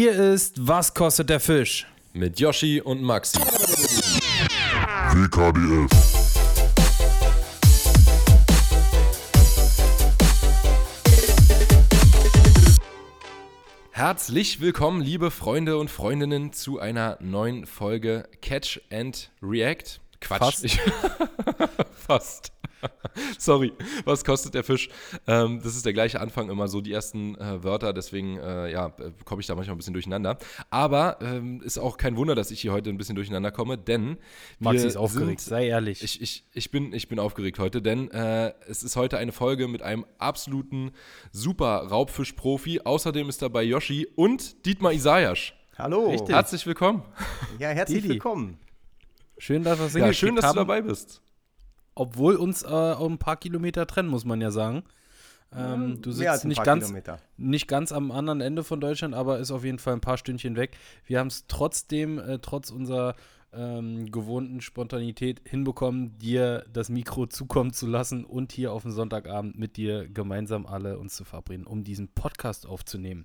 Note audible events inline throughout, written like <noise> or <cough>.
Hier ist Was kostet der Fisch? Mit Yoshi und Maxi. WKDF. Herzlich willkommen, liebe Freunde und Freundinnen, zu einer neuen Folge Catch and React. Quatsch. Fast. Ich, <laughs> fast. <laughs> Sorry, was kostet der Fisch? Ähm, das ist der gleiche Anfang immer so, die ersten äh, Wörter, deswegen äh, ja, äh, komme ich da manchmal ein bisschen durcheinander. Aber ähm, ist auch kein Wunder, dass ich hier heute ein bisschen durcheinander komme, denn Maxi ist aufgeregt, sind- sei ehrlich. Ich, ich, ich, bin, ich bin aufgeregt heute, denn äh, es ist heute eine Folge mit einem absoluten super Raubfisch-Profi. Außerdem ist dabei Yoshi und Dietmar Isayasch. Hallo. Richtig. Herzlich willkommen. Ja, herzlich Didi. willkommen. schön, dass Ja, schön, dass du dabei bist. Obwohl uns äh, auch ein paar Kilometer trennen, muss man ja sagen. Ähm, du sitzt nicht ganz, Kilometer. nicht ganz am anderen Ende von Deutschland, aber ist auf jeden Fall ein paar Stündchen weg. Wir haben es trotzdem, äh, trotz unserer ähm, gewohnten Spontanität hinbekommen, dir das Mikro zukommen zu lassen und hier auf den Sonntagabend mit dir gemeinsam alle uns zu verabreden, um diesen Podcast aufzunehmen.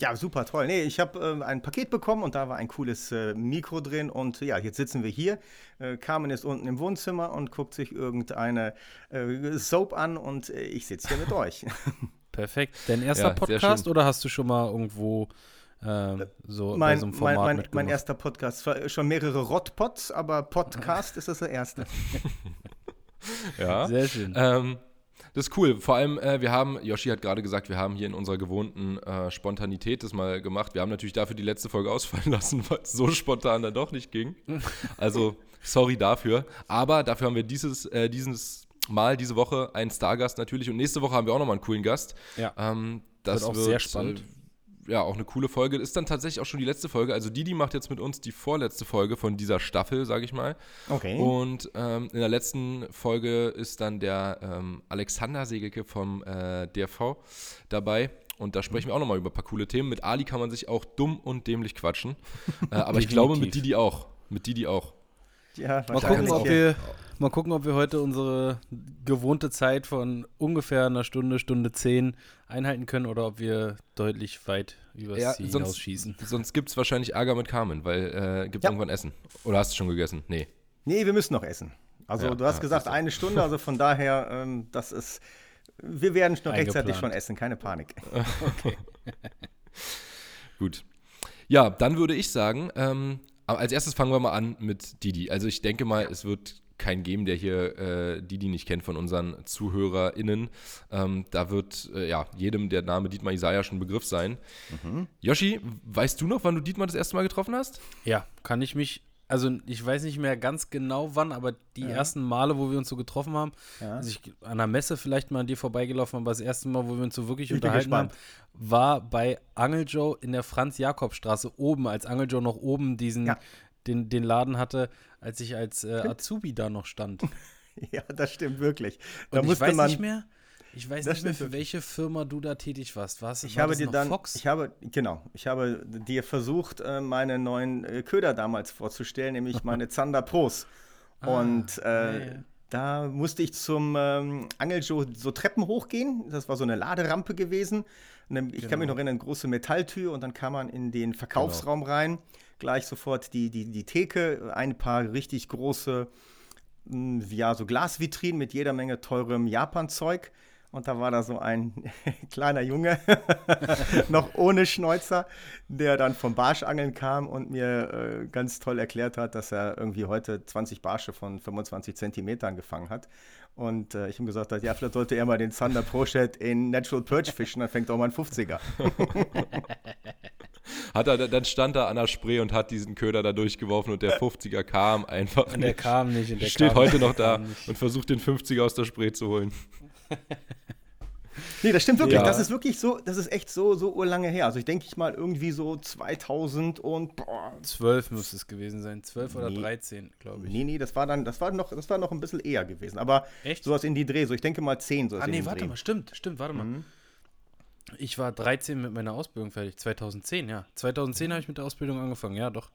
Ja, super toll. Nee, ich habe ähm, ein Paket bekommen und da war ein cooles äh, Mikro drin und ja, jetzt sitzen wir hier. Äh, Carmen ist unten im Wohnzimmer und guckt sich irgendeine äh, Soap an und äh, ich sitze hier mit <laughs> euch. Perfekt. Dein erster Ja, Podcast oder hast du schon mal irgendwo ähm, so bei mein, so einem mein, Format mein, mein mitgemacht? erster Podcast, schon mehrere Rottpots, aber Podcast <laughs> ist das der erste. Ja. Sehr schön. Ähm, das ist cool. Vor allem, äh, wir haben, Yoshi hat gerade gesagt, wir haben hier in unserer gewohnten äh, Spontanität das mal gemacht. Wir haben natürlich dafür die letzte Folge <laughs> ausfallen lassen, weil es so spontan dann doch nicht ging. <laughs> Also, sorry dafür. Aber dafür haben wir dieses, äh, dieses Mal, diese Woche einen Stargast natürlich. Und nächste Woche haben wir auch nochmal einen coolen Gast. Ja. Ähm, das Wird auch sehr spannend. Ja, auch eine coole Folge. Ist dann tatsächlich auch schon die letzte Folge. Also Didi macht jetzt mit uns die vorletzte Folge von dieser Staffel, sage ich mal. Okay. Und ähm, in der letzten Folge ist dann der ähm, Alexander Segelke vom äh, DRV dabei. Und da sprechen wir auch nochmal über ein paar coole Themen. Mit Ali kann man sich auch dumm und dämlich quatschen. <laughs> äh, aber ich glaube mit. Didi auch. Mit Didi auch. ja, Mal gucken, ob wir, mal gucken, ob wir heute unsere gewohnte Zeit von ungefähr einer Stunde, Stunde zehn einhalten können oder ob wir deutlich weit übers Ja, Ziel sonst- hinausschießen. Sonst gibt es wahrscheinlich Ärger mit Carmen, weil äh, gibt Ja. irgendwann Essen. Oder hast du schon gegessen? Nee. Nee, wir müssen noch essen. Also Ja, du hast ja, gesagt eine Stunde, also von daher, ähm, das ist, wir werden noch rechtzeitig schon essen, keine Panik. <laughs> Gut. Ja, dann würde ich sagen, ähm, aber als erstes fangen wir mal an mit Didi. Also ich denke mal, es wird keinen geben, der hier äh, Didi nicht kennt von unseren ZuhörerInnen. Ähm, da wird äh, ja jedem der Name Dietmar Isaiah schon ein Begriff sein. Yoshi, weißt du noch, wann du Dietmar das erste Mal getroffen hast? Ja, kann ich mich, also ich weiß nicht mehr ganz genau wann, aber die ersten Male, wo wir uns so getroffen haben, Ja. also ich an einer Messe vielleicht mal an dir vorbeigelaufen, aber das erste Mal, wo wir uns so wirklich Ich unterhalten haben, war bei Angel Joe in der Franz-Jakob-Straße oben, als Angel Joe noch oben diesen, Ja. Den, den Laden hatte, als ich als äh, Azubi da noch stand. <laughs> Ja, das stimmt wirklich. Da Und ich weiß nicht mehr, ich weiß Das nicht mehr, für welche Firma du da tätig warst. Warst ich war habe dir dann, Fox? ich habe, genau, ich habe dir versucht, äh, meine neuen äh, Köder damals vorzustellen, nämlich meine <laughs> Zander Pros. Und äh, ja. da musste ich zum ähm, Angeljoe so Treppen hochgehen. Das war so eine Laderampe gewesen. Dann, ich kann mich Genau. noch erinnern, große Metalltür und dann kam man in den Verkaufsraum rein. Gleich sofort die, die, die Theke, ein paar richtig große, mh, ja, so Glasvitrinen mit jeder Menge teurem Japan-Zeug. Und da war da so ein <laughs> kleiner Junge, <laughs> noch ohne Schnäuzer, der dann vom Barschangeln kam und mir äh, ganz toll erklärt hat, dass er irgendwie heute 20 Barsche von 25 Zentimetern gefangen hat. Und äh, ich ihm gesagt habe, ja, vielleicht sollte er mal den Thunder Pro Shed in Natural Perch fischen, dann fängt er auch mal ein 50er. <laughs> Hat er, dann stand er an der Spree und hat diesen Köder da durchgeworfen und der 50er kam einfach und der nicht. kam nicht. Und der Steht kam heute noch da und versucht den 50er aus der Spree zu holen. <laughs> Nee, das stimmt wirklich. Ja. Das ist wirklich so, das ist echt so, so urlange her. Also ich denke ich mal irgendwie so 2000 und boah, Zwölf muss es gewesen sein. Zwölf oder Nee. 13, glaube ich. nee, nee, das war dann, das war noch, das war noch ein bisschen eher gewesen. Aber Echt? sowas in die Dreh, so ich denke mal 10 sowas Ah, nee, warte Dreh. mal, stimmt, stimmt, warte mal. Ich war 13 mit meiner Ausbildung fertig. 2010, ja. 2010 habe ich mit der Ausbildung angefangen, ja, doch.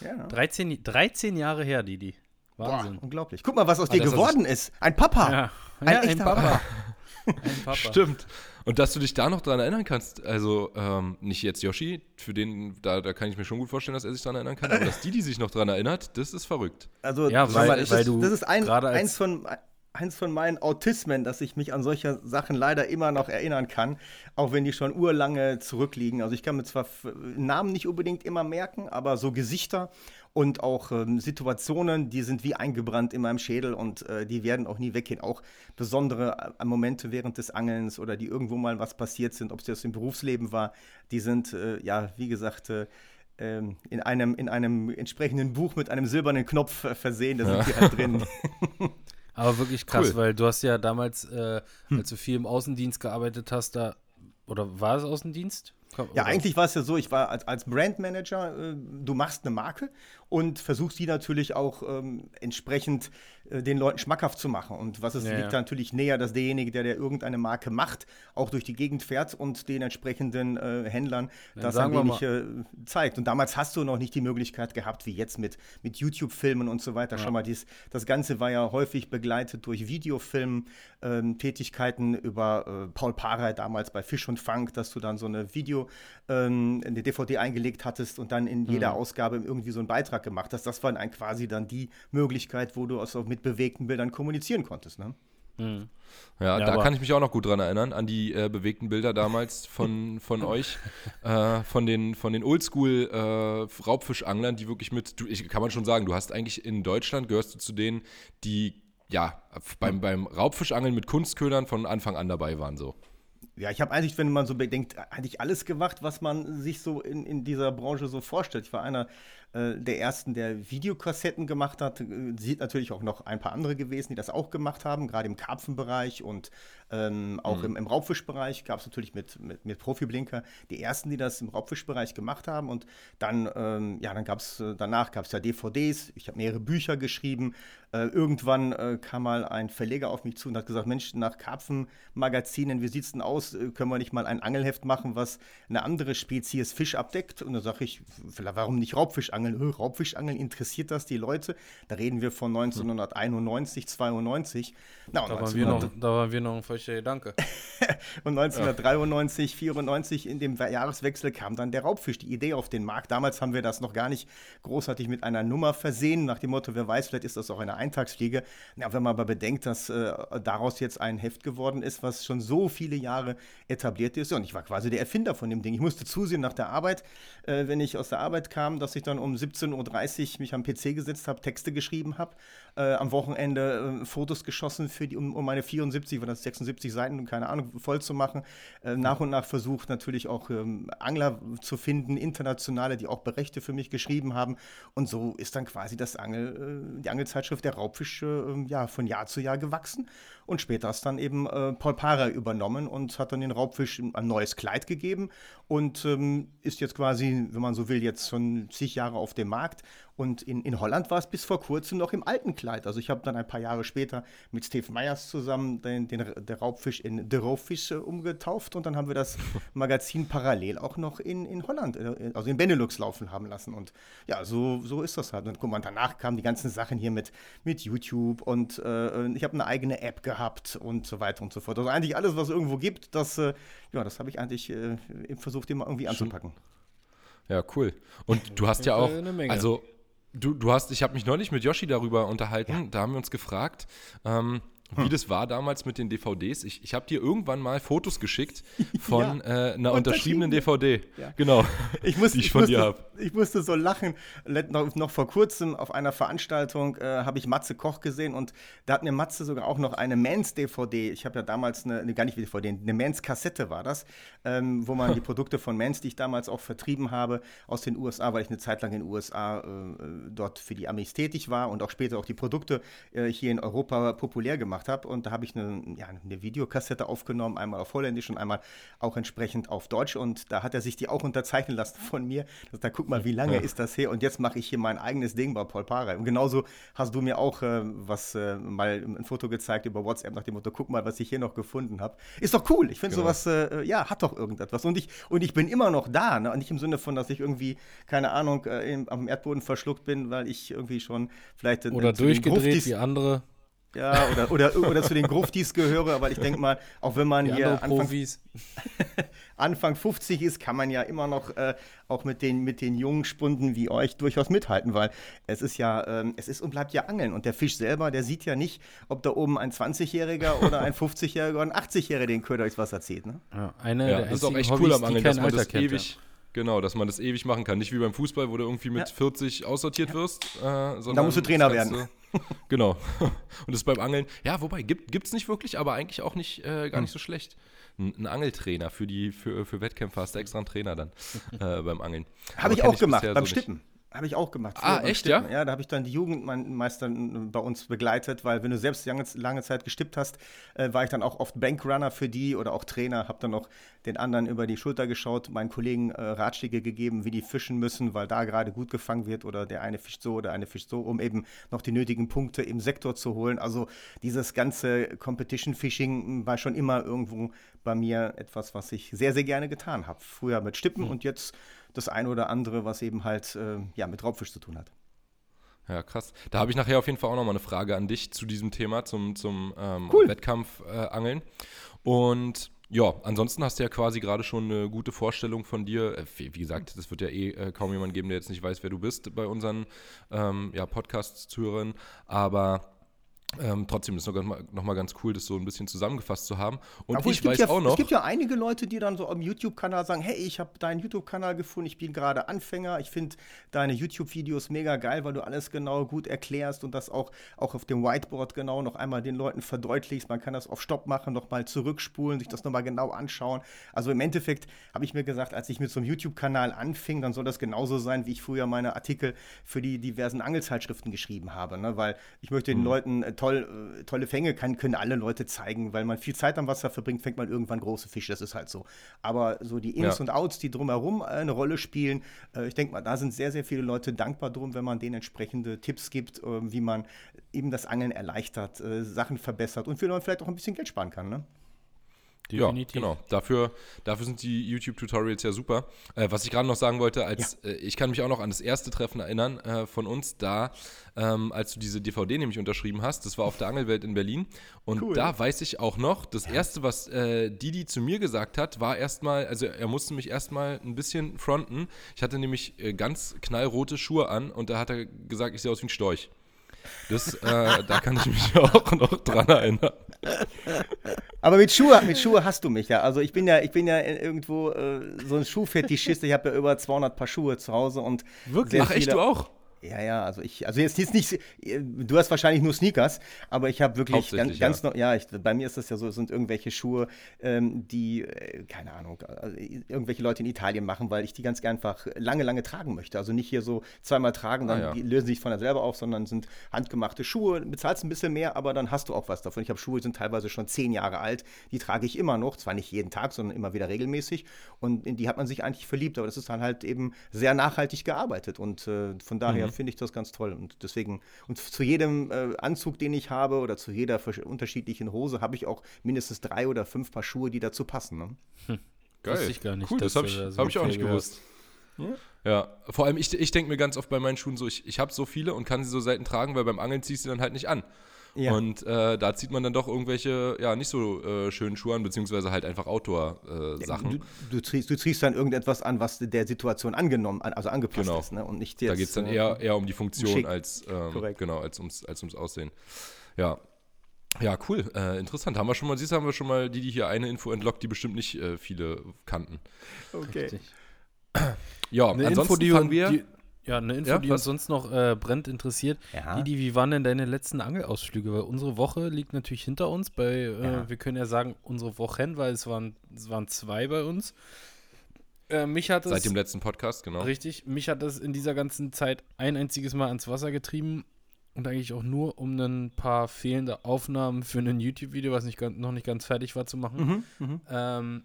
Ja. 13, 13 Jahre her, Didi. Boah, Wahnsinn. unglaublich. Guck mal, was aus Ah, dir das geworden ist. Ein Papa. Ja, Ein ja echter Papa. <laughs> Ein Papa. Stimmt. Und dass du dich da noch dran erinnern kannst, also ähm, nicht jetzt Yoshi, für den, da, da kann ich mir schon gut vorstellen, dass er sich dran erinnern kann, aber dass die, die sich noch dran erinnert, das ist verrückt. Also, Ja, weil- mal, das, weil ist, du das ist ein, gerade als- eins, von, eins von meinen Autismen, dass ich mich an solche Sachen leider immer noch erinnern kann, auch wenn die schon urlange zurückliegen. Also ich kann mir zwar Namen nicht unbedingt immer merken, aber so Gesichter und auch ähm, Situationen, die sind wie eingebrannt in meinem Schädel und äh, die werden auch nie weggehen. Auch besondere äh, Momente während des Angelns oder die irgendwo mal was passiert sind, ob es jetzt im Berufsleben war, die sind, äh, ja, wie gesagt, äh, ähm, in einem, in einem entsprechenden Buch mit einem silbernen Knopf äh, versehen, da sind die halt <laughs> drin. Aber wirklich krass, Cool. weil du hast ja damals, äh, Hm. als du viel im Außendienst gearbeitet hast, da, oder war es Außendienst? Ja, eigentlich war es ja so, ich war als, als Brandmanager, äh, du machst eine Marke und versuchst die natürlich auch ähm, entsprechend äh, den Leuten schmackhaft zu machen. Und was es Ja, liegt ja. da natürlich näher, dass derjenige, der, der irgendeine Marke macht, auch durch die Gegend fährt und den entsprechenden äh, Händlern Dann das ein wenig äh, zeigt. Und damals hast du noch nicht die Möglichkeit gehabt, wie jetzt mit, mit YouTube-Filmen und so weiter. Schau mal, dies, das Ganze war ja häufig begleitet durch Videofilm, ähm, Tätigkeiten über äh, Paul Parer damals bei Fisch und Fang, dass du dann so eine Video, ähm, eine DVD eingelegt hattest und dann in jeder Ausgabe irgendwie so einen Beitrag gemacht hast. Das war dann quasi dann die Möglichkeit, wo du also mit bewegten Bildern kommunizieren konntest. Ne? Ja, Ja, da kann ich mich auch noch gut dran erinnern, an die äh, bewegten Bilder damals von, <laughs> von euch, äh, von den, von den Oldschool äh, Raubfischanglern, die wirklich mit, du, ich, kann man schon sagen, du hast eigentlich in Deutschland, gehörst du zu denen, die ja beim, beim Raubfischangeln mit Kunstködern von Anfang an dabei waren so. Ja, ich habe eigentlich, wenn man so bedenkt, eigentlich alles gemacht, was man sich so in, in dieser Branche so vorstellt. Ich war einer äh, der ersten, der Videokassetten gemacht hat. Äh, Sieht natürlich auch noch ein paar andere gewesen, die das auch gemacht haben, gerade im Karpfenbereich und ähm, auch im, im Raubfischbereich gab es natürlich mit, mit, mit Profiblinker die ersten, die das im Raubfischbereich gemacht haben. Und dann, ähm, ja, dann gab es, danach gab es ja DVDs. Ich habe mehrere Bücher geschrieben. Äh, irgendwann äh, kam mal ein Verleger auf mich zu und hat gesagt, Mensch, nach Karpfenmagazinen, wie sieht's denn aus? Äh, Können wir nicht mal ein Angelheft machen, was eine andere Spezies Fisch abdeckt? Und da sage ich, warum nicht Raubfischangeln? Äh, Raubfischangeln, interessiert das die Leute? Da reden wir von 1991, 92. Na, und Da waren, wir 1900 noch, da waren wir noch ein feuchter Gedanke. <laughs> und 1993, 94 in dem Jahreswechsel kam dann der Raubfisch, die Idee auf den Markt. Damals haben wir das noch gar nicht großartig mit einer Nummer versehen, nach dem Motto, wer weiß, vielleicht ist das auch eine Eintagsfliege. Na, wenn man aber bedenkt, dass äh, daraus jetzt ein Heft geworden ist, was schon so viele Jahre etabliert ist. Und ich war quasi der Erfinder von dem Ding. Ich musste zusehen nach der Arbeit, äh, wenn ich aus der Arbeit kam, dass ich dann um 17.30 Uhr mich am PC gesetzt habe, Texte geschrieben habe, äh, am Wochenende äh, Fotos geschossen, für die, um, um meine 74, war das 76 Seiten, keine Ahnung, voll zu machen. Äh, nach und nach versucht natürlich auch ähm, Angler zu finden, internationale, die auch Berichte für mich geschrieben haben. Und so ist dann quasi das Angel, äh, die Angelzeitschrift der Raubfisch äh, ja, von Jahr zu Jahr gewachsen. Und später ist dann eben äh, Paul Para übernommen und hat dann den Raubfisch ein neues Kleid gegeben und ähm, ist jetzt quasi, wenn man so will, jetzt schon zig Jahre auf dem Markt. Und in, in Holland war es bis vor kurzem noch im alten Kleid. Also ich habe dann ein paar Jahre später mit Steve Meyers zusammen den, den, der Raubfisch in The Raubfisch äh, umgetauft und dann haben wir das <laughs> Magazin parallel auch noch in, in Holland, äh, also in Benelux laufen haben lassen. Und ja, so, so ist das halt. Und guck mal, danach kamen die ganzen Sachen hier mit, mit YouTube und äh, ich habe eine eigene App gehabt und so weiter und so fort. Also eigentlich alles, was es irgendwo gibt, das, äh, ja, das habe ich eigentlich äh, versucht, immer irgendwie anzupacken. Ja, cool. Und du hast ja auch, Fall eine Menge. also du, du hast, ich habe mich neulich mit Yoshi darüber unterhalten, da haben wir uns gefragt, ähm, Hm. wie das war damals mit den DVDs. Ich, ich habe dir irgendwann mal Fotos geschickt von <laughs> äh, einer unterschriebenen DVD. Ja. Genau. <laughs> Ich, muss, die ich, ich, von musste, dir habe. ich musste so lachen. Noch, noch vor kurzem auf einer Veranstaltung äh, habe ich Matze Koch gesehen und da hat mir Matze sogar auch noch eine Mans-DVD. Ich habe ja damals eine, eine, gar nicht DVD, eine Mans-Kassette war das, ähm, wo man <laughs> die Produkte von Mans, die ich damals auch vertrieben habe, aus den USA, weil ich eine Zeit lang in den USA äh, dort für die Amis tätig war und auch später auch die Produkte äh, hier in Europa populär gemacht habe. Und da habe ich eine, ja, eine Videokassette aufgenommen, einmal auf Holländisch und einmal auch entsprechend auf Deutsch. Und da hat er sich die auch unterzeichnen lassen von mir. Da guck mal, wie lange ist das her? Und jetzt mache ich hier mein eigenes Ding bei Paul Pare. Und genauso hast du mir auch äh, was äh, mal ein Foto gezeigt über WhatsApp nach dem Motto, guck mal, was ich hier noch gefunden habe. Ist doch cool. Ich finde Genau. sowas, äh, ja, hat doch irgendetwas. Und ich, und ich bin immer noch da. Ne? Nicht im Sinne von, dass ich irgendwie, keine Ahnung, äh, im, am Erdboden verschluckt bin, weil ich irgendwie schon vielleicht äh, Oder durchgedreht wie andere. Ja, oder, oder, oder zu den Gruftis gehöre, aber ich denke mal, auch wenn man Die hier Anfang, Profis. <laughs> Anfang 50 ist, kann man ja immer noch äh, auch mit den, mit den jungen Spunden wie euch durchaus mithalten, weil es ist ja, ähm, es ist und bleibt ja Angeln. Und der Fisch selber, der sieht ja nicht, ob da oben ein 20-Jähriger <laughs> oder ein 50-Jähriger oder ein 80-Jähriger den Köder durchs Wasser zieht. Ne? Ja, eine Ja, der das ist auch echt Hobbys, cool am Angeln, dass man das kennt, ewig, genau, dass man das ewig machen kann. Nicht wie beim Fußball, wo du irgendwie mit Ja. 40 aussortiert wirst. Äh, sondern Da musst du Trainer das werden. <laughs> genau. <laughs> Und das ist beim Angeln, ja, wobei, gibt es nicht wirklich, aber eigentlich auch nicht, äh, Hm. gar nicht so schlecht. Ein, ein Angeltrainer für die, für, für Wettkämpfe hast du extra einen Trainer dann <laughs> äh, beim Angeln. Habe ich auch gemacht, bisher beim so nicht. Habe ich auch gemacht. Ah, echt, Stippen. ja? Ja, da habe ich dann die Jugendmeister bei uns begleitet, weil wenn du selbst lange, lange Zeit gestippt hast, äh, war ich dann auch oft Bankrunner für die oder auch Trainer, habe dann auch den anderen über die Schulter geschaut, meinen Kollegen äh, Ratschläge gegeben, wie die fischen müssen, weil da gerade gut gefangen wird oder der eine fischt so oder der eine fischt so, um eben noch die nötigen Punkte im Sektor zu holen. Also dieses ganze Competition Fishing war schon immer irgendwo bei mir etwas, was ich sehr, sehr gerne getan habe. Früher mit Stippen und jetzt das eine oder andere, was eben halt äh, ja, mit Raubfisch zu tun hat. Ja, krass. Da habe ich nachher auf jeden Fall auch nochmal eine Frage an dich zu diesem Thema, zum, zum ähm, Cool. Wettkampfangeln. Äh. Und ja, ansonsten hast du ja quasi gerade schon eine gute Vorstellung von dir. Äh, wie, wie gesagt, das wird ja eh äh, kaum jemand geben, der jetzt nicht weiß, wer du bist bei unseren ähm, ja, Podcast-Zuhörern. Aber ähm, trotzdem ist es noch, mal- noch mal ganz cool, das so ein bisschen zusammengefasst zu haben. Und Obwohl, ich es gibt weiß ja, auch noch. Es gibt ja einige Leute, die dann so am YouTube-Kanal sagen, hey, ich habe deinen YouTube-Kanal gefunden, ich bin gerade Anfänger, ich finde deine YouTube-Videos mega geil, weil du alles genau gut erklärst und das auch, auch auf dem Whiteboard genau noch einmal den Leuten verdeutlichst. Man kann das auf Stopp machen, nochmal zurückspulen, sich das nochmal genau anschauen. Also im Endeffekt habe ich mir gesagt, als ich mit so einem YouTube-Kanal anfing, dann soll das genauso sein, wie ich früher meine Artikel für die diversen Angelzeitschriften geschrieben habe. Ne? Weil ich möchte den Leuten äh, toll, äh, tolle Fänge kann, können alle Leute zeigen, weil man viel Zeit am Wasser verbringt, fängt man irgendwann große Fische, das ist halt so. Aber so die Ins Ja. und Outs, die drumherum äh, eine Rolle spielen, äh, ich denke mal, da sind sehr, sehr viele Leute dankbar drum, wenn man denen entsprechende Tipps gibt, äh, wie man eben das Angeln erleichtert, Sachen verbessert und vielleicht auch ein bisschen Geld sparen kann. Ne? Definitiv. Ja, genau. Dafür, dafür sind die YouTube-Tutorials ja super. Äh, was ich gerade noch sagen wollte, als äh, ich kann mich auch noch an das erste Treffen erinnern äh, von uns, da, ähm, als du diese DVD nämlich unterschrieben hast, das war auf der Angelwelt in Berlin. Und Cool. da weiß ich auch noch, das erste, was äh, Didi zu mir gesagt hat, war erstmal, also er musste mich erstmal ein bisschen fronten. Ich hatte nämlich äh, ganz knallrote Schuhe an und da hat er gesagt, ich sehe aus wie ein Storch. Das, äh, da kann ich mich <laughs> auch noch dran erinnern. Aber mit Schuhe, mit Schuhe hast du mich ja. Also ich bin ja, ich bin ja irgendwo äh, so ein Schuhfetischist. Ich habe ja über 200 Paar Schuhe zu Hause und Wirklich? Ach echt, du auch? Ja, ja, also ich, also jetzt, jetzt nicht, du hast wahrscheinlich nur Sneakers, aber ich habe wirklich ganz, ganz noch, ja, ich, bei mir ist das ja so, es sind irgendwelche Schuhe, ähm, die, äh, keine Ahnung, also irgendwelche Leute in Italien machen, weil ich die ganz einfach lange, lange tragen möchte. Also nicht hier so zweimal tragen, dann Ah, ja. lösen sich von der selber auf, sondern sind handgemachte Schuhe, bezahlst ein bisschen mehr, aber dann hast du auch was davon. Ich habe Schuhe, die sind teilweise schon zehn Jahre alt, die trage ich immer noch, zwar nicht jeden Tag, sondern immer wieder regelmäßig und in die hat man sich eigentlich verliebt, aber das ist dann halt eben sehr nachhaltig gearbeitet und äh, von daher finde ich das ganz toll und deswegen und zu jedem äh, Anzug, den ich habe oder zu jeder unterschiedlichen Hose habe ich auch mindestens drei oder fünf Paar Schuhe, die dazu passen. Ne? Geil. Wusste ich gar nicht, Cool, das habe ich, so hab ich auch nicht gewusst. Ja, vor allem ich, ich denke mir ganz oft bei meinen Schuhen so, ich, ich habe so viele und kann sie so selten tragen, weil beim Angeln ziehst du dann halt nicht an. Ja. Und äh, da zieht man dann doch irgendwelche, ja, nicht so äh, schönen Schuhe an, beziehungsweise halt einfach Outdoor-Sachen. Du, du, ziehst, du ziehst dann irgendetwas an, was der Situation angenommen, an- also angepasst Genau. ist, ne? Und nicht da jetzt, geht es dann äh, eher, eher um die Funktion schick. als, ähm, genau, als ums, als ums Aussehen. Ja. Ja, cool, äh, interessant. Haben wir schon mal, siehst du, haben wir schon mal die, die hier eine Info entlockt, die bestimmt nicht äh, viele kannten. Okay. Ja, Eine ansonsten Info, die, fangen wir. die, ja, eine Info, Ja, die uns sonst noch äh, brennt interessiert. Ja. Didi, wie waren denn deine letzten Angelausflüge? Weil unsere Woche liegt natürlich hinter uns. Bei, äh, Ja. wir können ja sagen, unsere Wochen, weil es waren, es waren zwei bei uns. Äh, mich hat es, Seit dem letzten Podcast, genau. richtig, mich hat es in dieser ganzen Zeit ein einziges Mal ans Wasser getrieben und eigentlich auch nur, um ein paar fehlende Aufnahmen für ein YouTube-Video, was nicht, ganz- noch nicht ganz fertig war, zu machen. Mhm, mhm. ähm,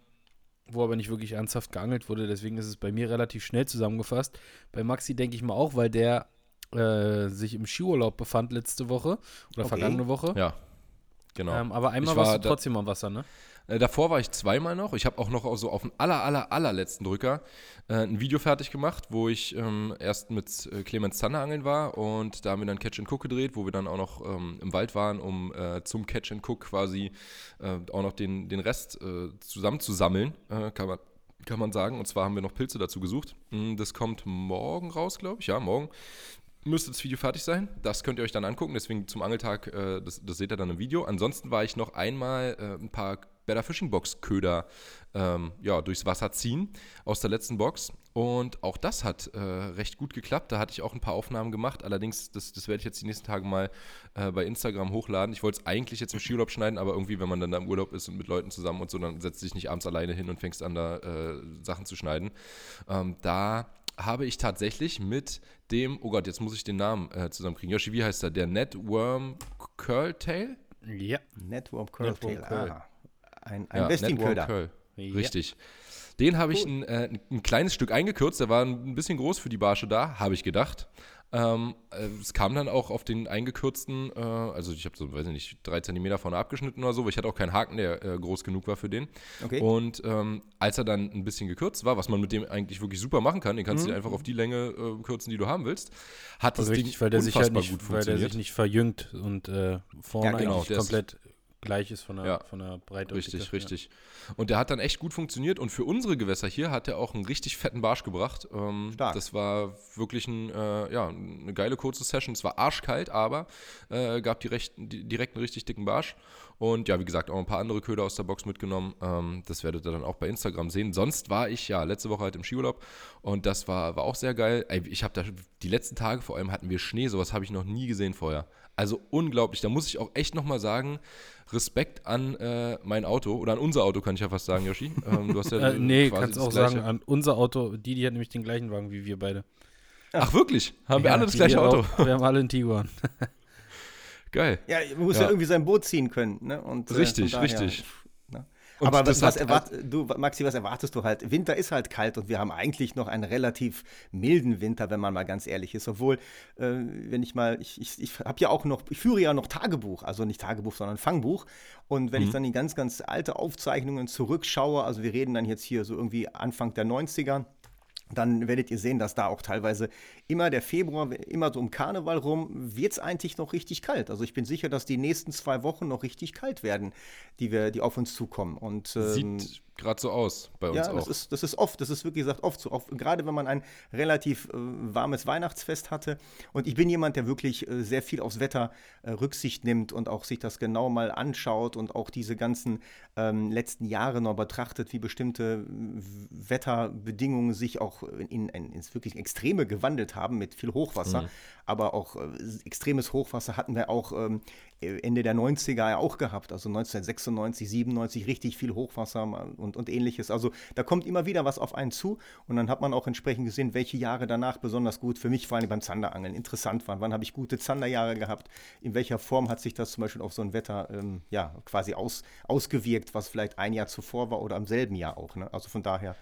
wo aber nicht wirklich ernsthaft geangelt wurde. Deswegen ist es bei mir relativ schnell zusammengefasst. Bei Maxi denke ich mal auch, weil der äh, sich im Skiurlaub befand letzte Woche oder Okay. vergangene Woche. Ja, genau. Ähm, aber einmal Ich war warst du trotzdem am Wasser, ne? Äh, davor war ich zweimal noch. Ich habe auch noch so auf den aller, aller, allerletzten Drücker äh, ein Video fertig gemacht, wo ich ähm, erst mit äh, Clemens Zanner angeln war und da haben wir dann Catch and Cook gedreht, wo wir dann auch noch ähm, im Wald waren, um äh, zum Catch and Cook quasi auch noch den, den Rest zusammenzusammeln, kann man kann man sagen. Und zwar haben wir noch Pilze dazu gesucht. Hm, das kommt morgen raus, glaube ich. Ja, morgen müsste das Video fertig sein. Das könnt ihr euch dann angucken. Deswegen zum Angeltag, äh, das, das, seht ihr dann im Video. Ansonsten war ich noch einmal äh, ein paar Better Fishing Box Köder ähm, ja, durchs Wasser ziehen aus der letzten Box. Und auch das hat äh, recht gut geklappt. Da hatte ich auch ein paar Aufnahmen gemacht. Allerdings, das, das werde ich jetzt die nächsten Tage mal äh, bei Instagram hochladen. Ich wollte es eigentlich jetzt im Skiurlaub schneiden, aber irgendwie, wenn man dann da im Urlaub ist und mit Leuten zusammen und so, dann setzt sich nicht abends alleine hin und fängst an, da äh, Sachen zu schneiden. Ähm, da habe ich tatsächlich mit dem, oh Gott, jetzt muss ich den Namen äh, zusammenkriegen. Yoshi, wie heißt er? Der Networm Curltail? Ja. Networm Curltail, ah. Ein, ein ja, Westing-Köder. Curl. Richtig. Den habe ich ein, äh, ein, kleines Stück eingekürzt, der war ein bisschen groß für die Barsche da, habe ich gedacht. Ähm, äh, es kam dann auch auf den eingekürzten, äh, also ich habe so, weiß ich nicht, drei Zentimeter vorne abgeschnitten oder so, weil ich hatte auch keinen Haken, der äh, groß genug war für den. Okay. Und ähm, als er dann ein bisschen gekürzt war, was man mit dem eigentlich wirklich super machen kann, den kannst mhm. du einfach auf die Länge äh, kürzen, die du haben willst, hat also das richtig, Ding weil der sich halt nicht, gut funktioniert. Weil der sich nicht verjüngt und äh, vorne ja, genau, eigentlich komplett gleich ist von der, ja, von der Breite. Richtig, Dicke. richtig. Ja. Und der hat dann echt gut funktioniert und für unsere Gewässer hier hat er auch einen richtig fetten Barsch gebracht. Ähm, Stark. Das war wirklich ein, äh, ja, eine geile kurze Session. Es war arschkalt, aber äh, gab direkt, direkt einen richtig dicken Barsch. Und ja, wie gesagt, auch ein paar andere Köder aus der Box mitgenommen. Ähm, das werdet ihr dann auch bei Instagram sehen. Sonst war ich ja letzte Woche halt im Skiurlaub und das war, war auch sehr geil. Ich habe da die letzten Tage vor allem hatten wir Schnee, sowas habe ich noch nie gesehen vorher. Also unglaublich. Da muss ich auch echt nochmal sagen, Respekt an äh, mein Auto oder an unser Auto, kann ich ja fast sagen, Yoshi. <laughs> Ähm, du hast ja äh, nee, kannst auch gleiche. sagen, an unser Auto. Didi hat nämlich den gleichen Wagen wie wir beide. Ach, wirklich? Haben ja, wir alle das gleiche Auto? Auch, wir haben alle einen Tiguan. <laughs> Geil. Ja, man muss ja. ja. irgendwie sein Boot ziehen können. Ne? Und, äh, richtig, äh, richtig. Und Aber was, was erwart du, Maxi, was erwartest du halt? Winter ist halt kalt und wir haben eigentlich noch einen relativ milden Winter, wenn man mal ganz ehrlich ist. Obwohl, äh, wenn ich mal, ich, ich, ich habe ja auch noch, ich führe ja noch Tagebuch, also nicht Tagebuch, sondern Fangbuch. Und wenn mhm. ich dann die ganz, ganz alte Aufzeichnungen zurückschaue, also wir reden dann jetzt hier so irgendwie Anfang der 90er, dann werdet ihr sehen, dass da auch teilweise immer der Februar, immer so um Karneval rum, wird es eigentlich noch richtig kalt. Also ich bin sicher, dass die nächsten zwei Wochen noch richtig kalt werden, die, wir, die auf uns zukommen. Und, ähm, Sieht gerade so aus bei uns ja, auch. Das ist, das ist oft, das ist wirklich gesagt oft so. Oft, gerade wenn man ein relativ äh, warmes Weihnachtsfest hatte. Und ich bin jemand, der wirklich äh, sehr viel aufs Wetter äh, Rücksicht nimmt und auch sich das genau mal anschaut und auch diese ganzen ähm, letzten Jahre noch betrachtet, wie bestimmte Wetterbedingungen sich auch in, in, ins wirklich Extreme gewandelt haben mit viel Hochwasser. Mhm. Aber auch äh, extremes Hochwasser hatten wir auch ähm, Ende der 90er auch gehabt, also 1996, 97 richtig viel Hochwasser und, und ähnliches. Also da kommt immer wieder was auf einen zu und dann hat man auch entsprechend gesehen, welche Jahre danach besonders gut für mich vor allem beim Zanderangeln interessant waren. Wann habe ich gute Zanderjahre gehabt? In welcher Form hat sich das zum Beispiel auf so ein Wetter ähm, ja quasi aus, ausgewirkt, was vielleicht ein Jahr zuvor war oder am selben Jahr auch. Ne? Also von daher,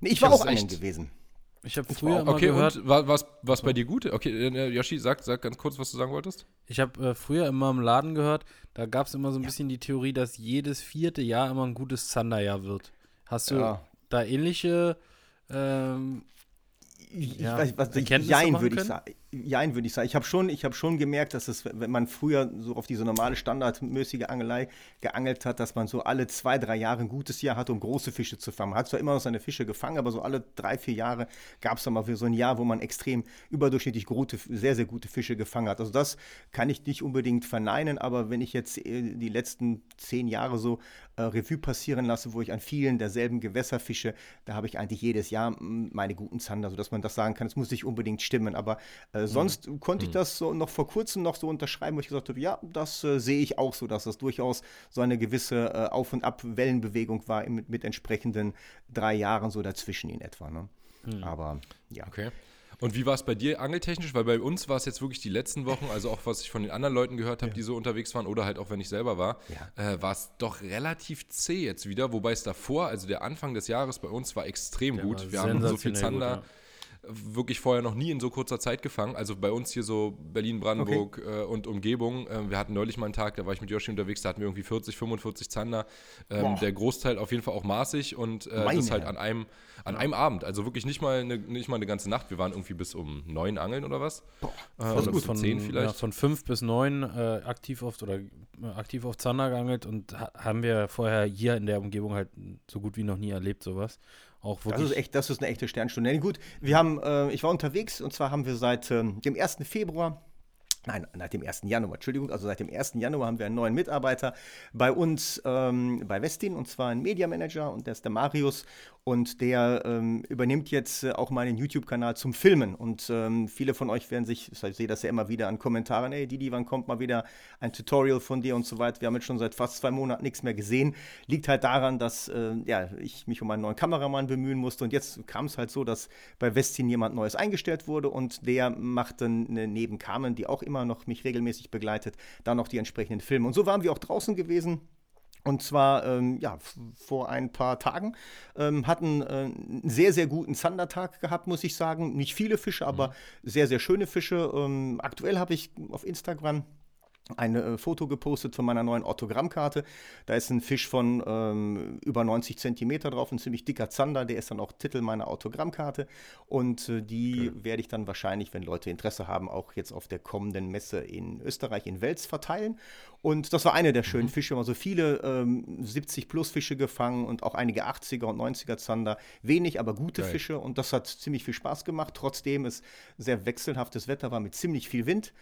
nee, ich war auch angeln gewesen. Ich habe früher Okay, gehört, und was was bei dir gut? Okay, äh, Yoshi, sag, sag ganz kurz, was du sagen wolltest. Ich habe äh, früher immer im Laden gehört, da gab es immer so ein ja. bisschen die Theorie, dass jedes vierte Jahr immer ein gutes Zanderjahr wird. Hast du ja. da ähnliche ähm, ich ja, weiß, was, Jein würde ich sagen. Jein würde ich sagen. Ich habe schon, hab schon gemerkt, dass es, wenn man früher so auf diese normale standardmäßige Angelei geangelt hat, dass man so alle zwei, drei Jahre ein gutes Jahr hatte, um große Fische zu fangen. Man hat zwar immer noch seine Fische gefangen, aber so alle drei, vier Jahre gab es dann mal für so ein Jahr, wo man extrem überdurchschnittlich gute, sehr, sehr gute Fische gefangen hat. Also das kann ich nicht unbedingt verneinen, aber wenn ich jetzt äh, die letzten zehn Jahre so äh, Revue passieren lasse, wo ich an vielen derselben Gewässer fische, da habe ich eigentlich jedes Jahr meine guten Zander, sodass man das sagen kann, es muss nicht unbedingt stimmen, aber äh, sonst mhm. konnte ich mhm. das so noch vor kurzem noch so unterschreiben, wo ich gesagt habe, ja, das äh, sehe ich auch so, dass das durchaus so eine gewisse äh, Auf- und Ab-Wellenbewegung war mit, mit, entsprechenden drei Jahren so dazwischen in etwa. Ne? Mhm. Aber ja. Okay. Und wie war es bei dir angeltechnisch? Weil bei uns war es jetzt wirklich die letzten Wochen, also auch was ich von den anderen Leuten gehört habe, ja. die so unterwegs waren oder halt auch wenn ich selber war, ja. äh, war es doch relativ zäh jetzt wieder. Wobei es davor, also der Anfang des Jahres bei uns war extrem der gut. War Wir haben so viel Zander. Gut, ja wirklich vorher noch nie in so kurzer Zeit gefangen. Also bei uns hier so Berlin, Brandenburg okay. äh, und Umgebung. Äh, wir hatten neulich mal einen Tag, da war ich mit Yoshi unterwegs, da hatten wir irgendwie 40, 45 Zander. Ähm, der Großteil auf jeden Fall auch maßig und äh, das halt an einem, an einem Abend. Also wirklich nicht mal, eine, nicht mal eine ganze Nacht. Wir waren irgendwie bis um neun angeln oder was? Boah, äh, oder um zehn vielleicht. Ja, von fünf bis neun äh, aktiv oft oder äh, aktiv auf Zander geangelt und ha haben wir vorher hier in der Umgebung halt so gut wie noch nie erlebt, sowas. Auch wirklich. Das ist echt, das ist eine echte Sternstunde. Gut, wir haben, äh, ich war unterwegs und zwar haben wir seit ähm, dem 1. Februar Nein, seit dem 1. Januar, Entschuldigung, also seit dem 1. Januar haben wir einen neuen Mitarbeiter bei uns ähm, bei Westin und zwar einen Media Manager und der ist der Marius und der ähm, übernimmt jetzt äh, auch meinen YouTube-Kanal zum Filmen. Und ähm, viele von euch werden sich, ich sehe das ja immer wieder an Kommentaren, hey Didi, wann kommt mal wieder ein Tutorial von dir und so weiter. Wir haben jetzt schon seit fast zwei Monaten nichts mehr gesehen. Liegt halt daran, dass äh, ja, ich mich um einen neuen Kameramann bemühen musste. Und jetzt kam es halt so, dass bei Westin jemand Neues eingestellt wurde und der macht dann neben Carmen, die auch immer noch mich regelmäßig begleitet, dann noch die entsprechenden Filme. Und so waren wir auch draußen gewesen und zwar ähm, ja, vor ein paar Tagen. Ähm, hatten äh, einen sehr, sehr guten Zandertag gehabt, muss ich sagen. Nicht viele Fische, aber mhm. sehr, sehr schöne Fische. Ähm, aktuell habe ich auf Instagram ein äh, Foto gepostet von meiner neuen Autogrammkarte. Da ist ein Fisch von ähm, über 90 Zentimeter drauf, ein ziemlich dicker Zander, der ist dann auch Titel meiner Autogrammkarte. Und äh, die okay. werde ich dann wahrscheinlich, wenn Leute Interesse haben, auch jetzt auf der kommenden Messe in Österreich in Wels verteilen. Und das war eine der schönen mhm. Fische, immer so viele ähm, 70 plus Fische gefangen und auch einige 80er und 90er Zander. Wenig, aber gute Geil. Fische und das hat ziemlich viel Spaß gemacht, trotzdem es sehr wechselhaftes Wetter war mit ziemlich viel Wind.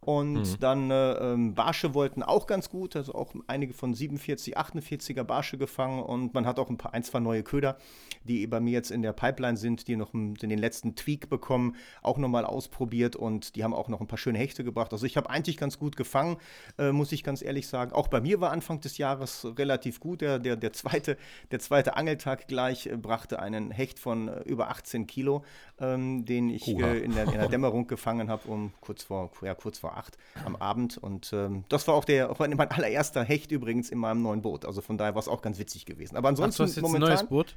Und mhm. dann äh, ähm, Barsche wollten auch ganz gut, also auch einige von 47, 48er Barsche gefangen und man hat auch ein paar, ein, zwei neue Köder, die bei mir jetzt in der Pipeline sind, die noch in den letzten Tweak bekommen, auch nochmal ausprobiert und die haben auch noch ein paar schöne Hechte gebracht. Also ich habe eigentlich ganz gut gefangen, äh, muss ich ganz ehrlich sagen. Auch bei mir war Anfang des Jahres relativ gut. Der, der, der, zweite, der zweite Angeltag gleich äh, brachte einen Hecht von äh, über 18 Kilo, ähm, den ich äh, in der, in, der, <laughs> Dämmerung gefangen habe, um kurz vor, ja, kurz vor vor acht am Abend. Und ähm, das war auch der, mein <laughs> allererster Hecht übrigens in meinem neuen Boot. Also von daher war es auch ganz witzig gewesen. Aber ansonsten Ach, du hast jetzt momentan, ein neues Boot?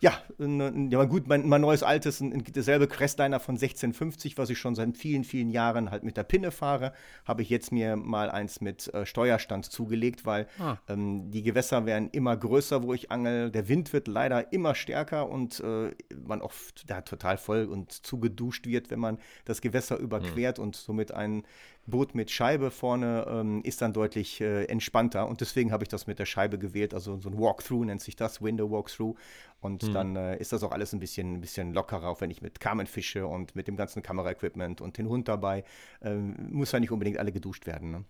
Ja, ja gut, mein, mein neues altes, derselbe Crestliner von 1650, was ich schon seit vielen, vielen Jahren halt mit der Pinne fahre, habe ich jetzt mir mal eins mit äh, Steuerstand zugelegt, weil ah. ähm, die Gewässer werden immer größer, wo ich angel. Der Wind wird leider immer stärker und äh, man oft da total voll und zugeduscht wird, wenn man das Gewässer überquert mhm. und somit ein Boot mit Scheibe vorne ähm, ist dann deutlich äh, entspannter und deswegen habe ich das mit der Scheibe gewählt, also so ein Walkthrough nennt sich das, Window Walkthrough und mhm. dann äh, ist das auch alles ein bisschen, ein bisschen lockerer, auch wenn ich mit Carmen fische und mit dem ganzen Kameraequipment und den Hund dabei, ähm, muss ja nicht unbedingt alle geduscht werden. Ne?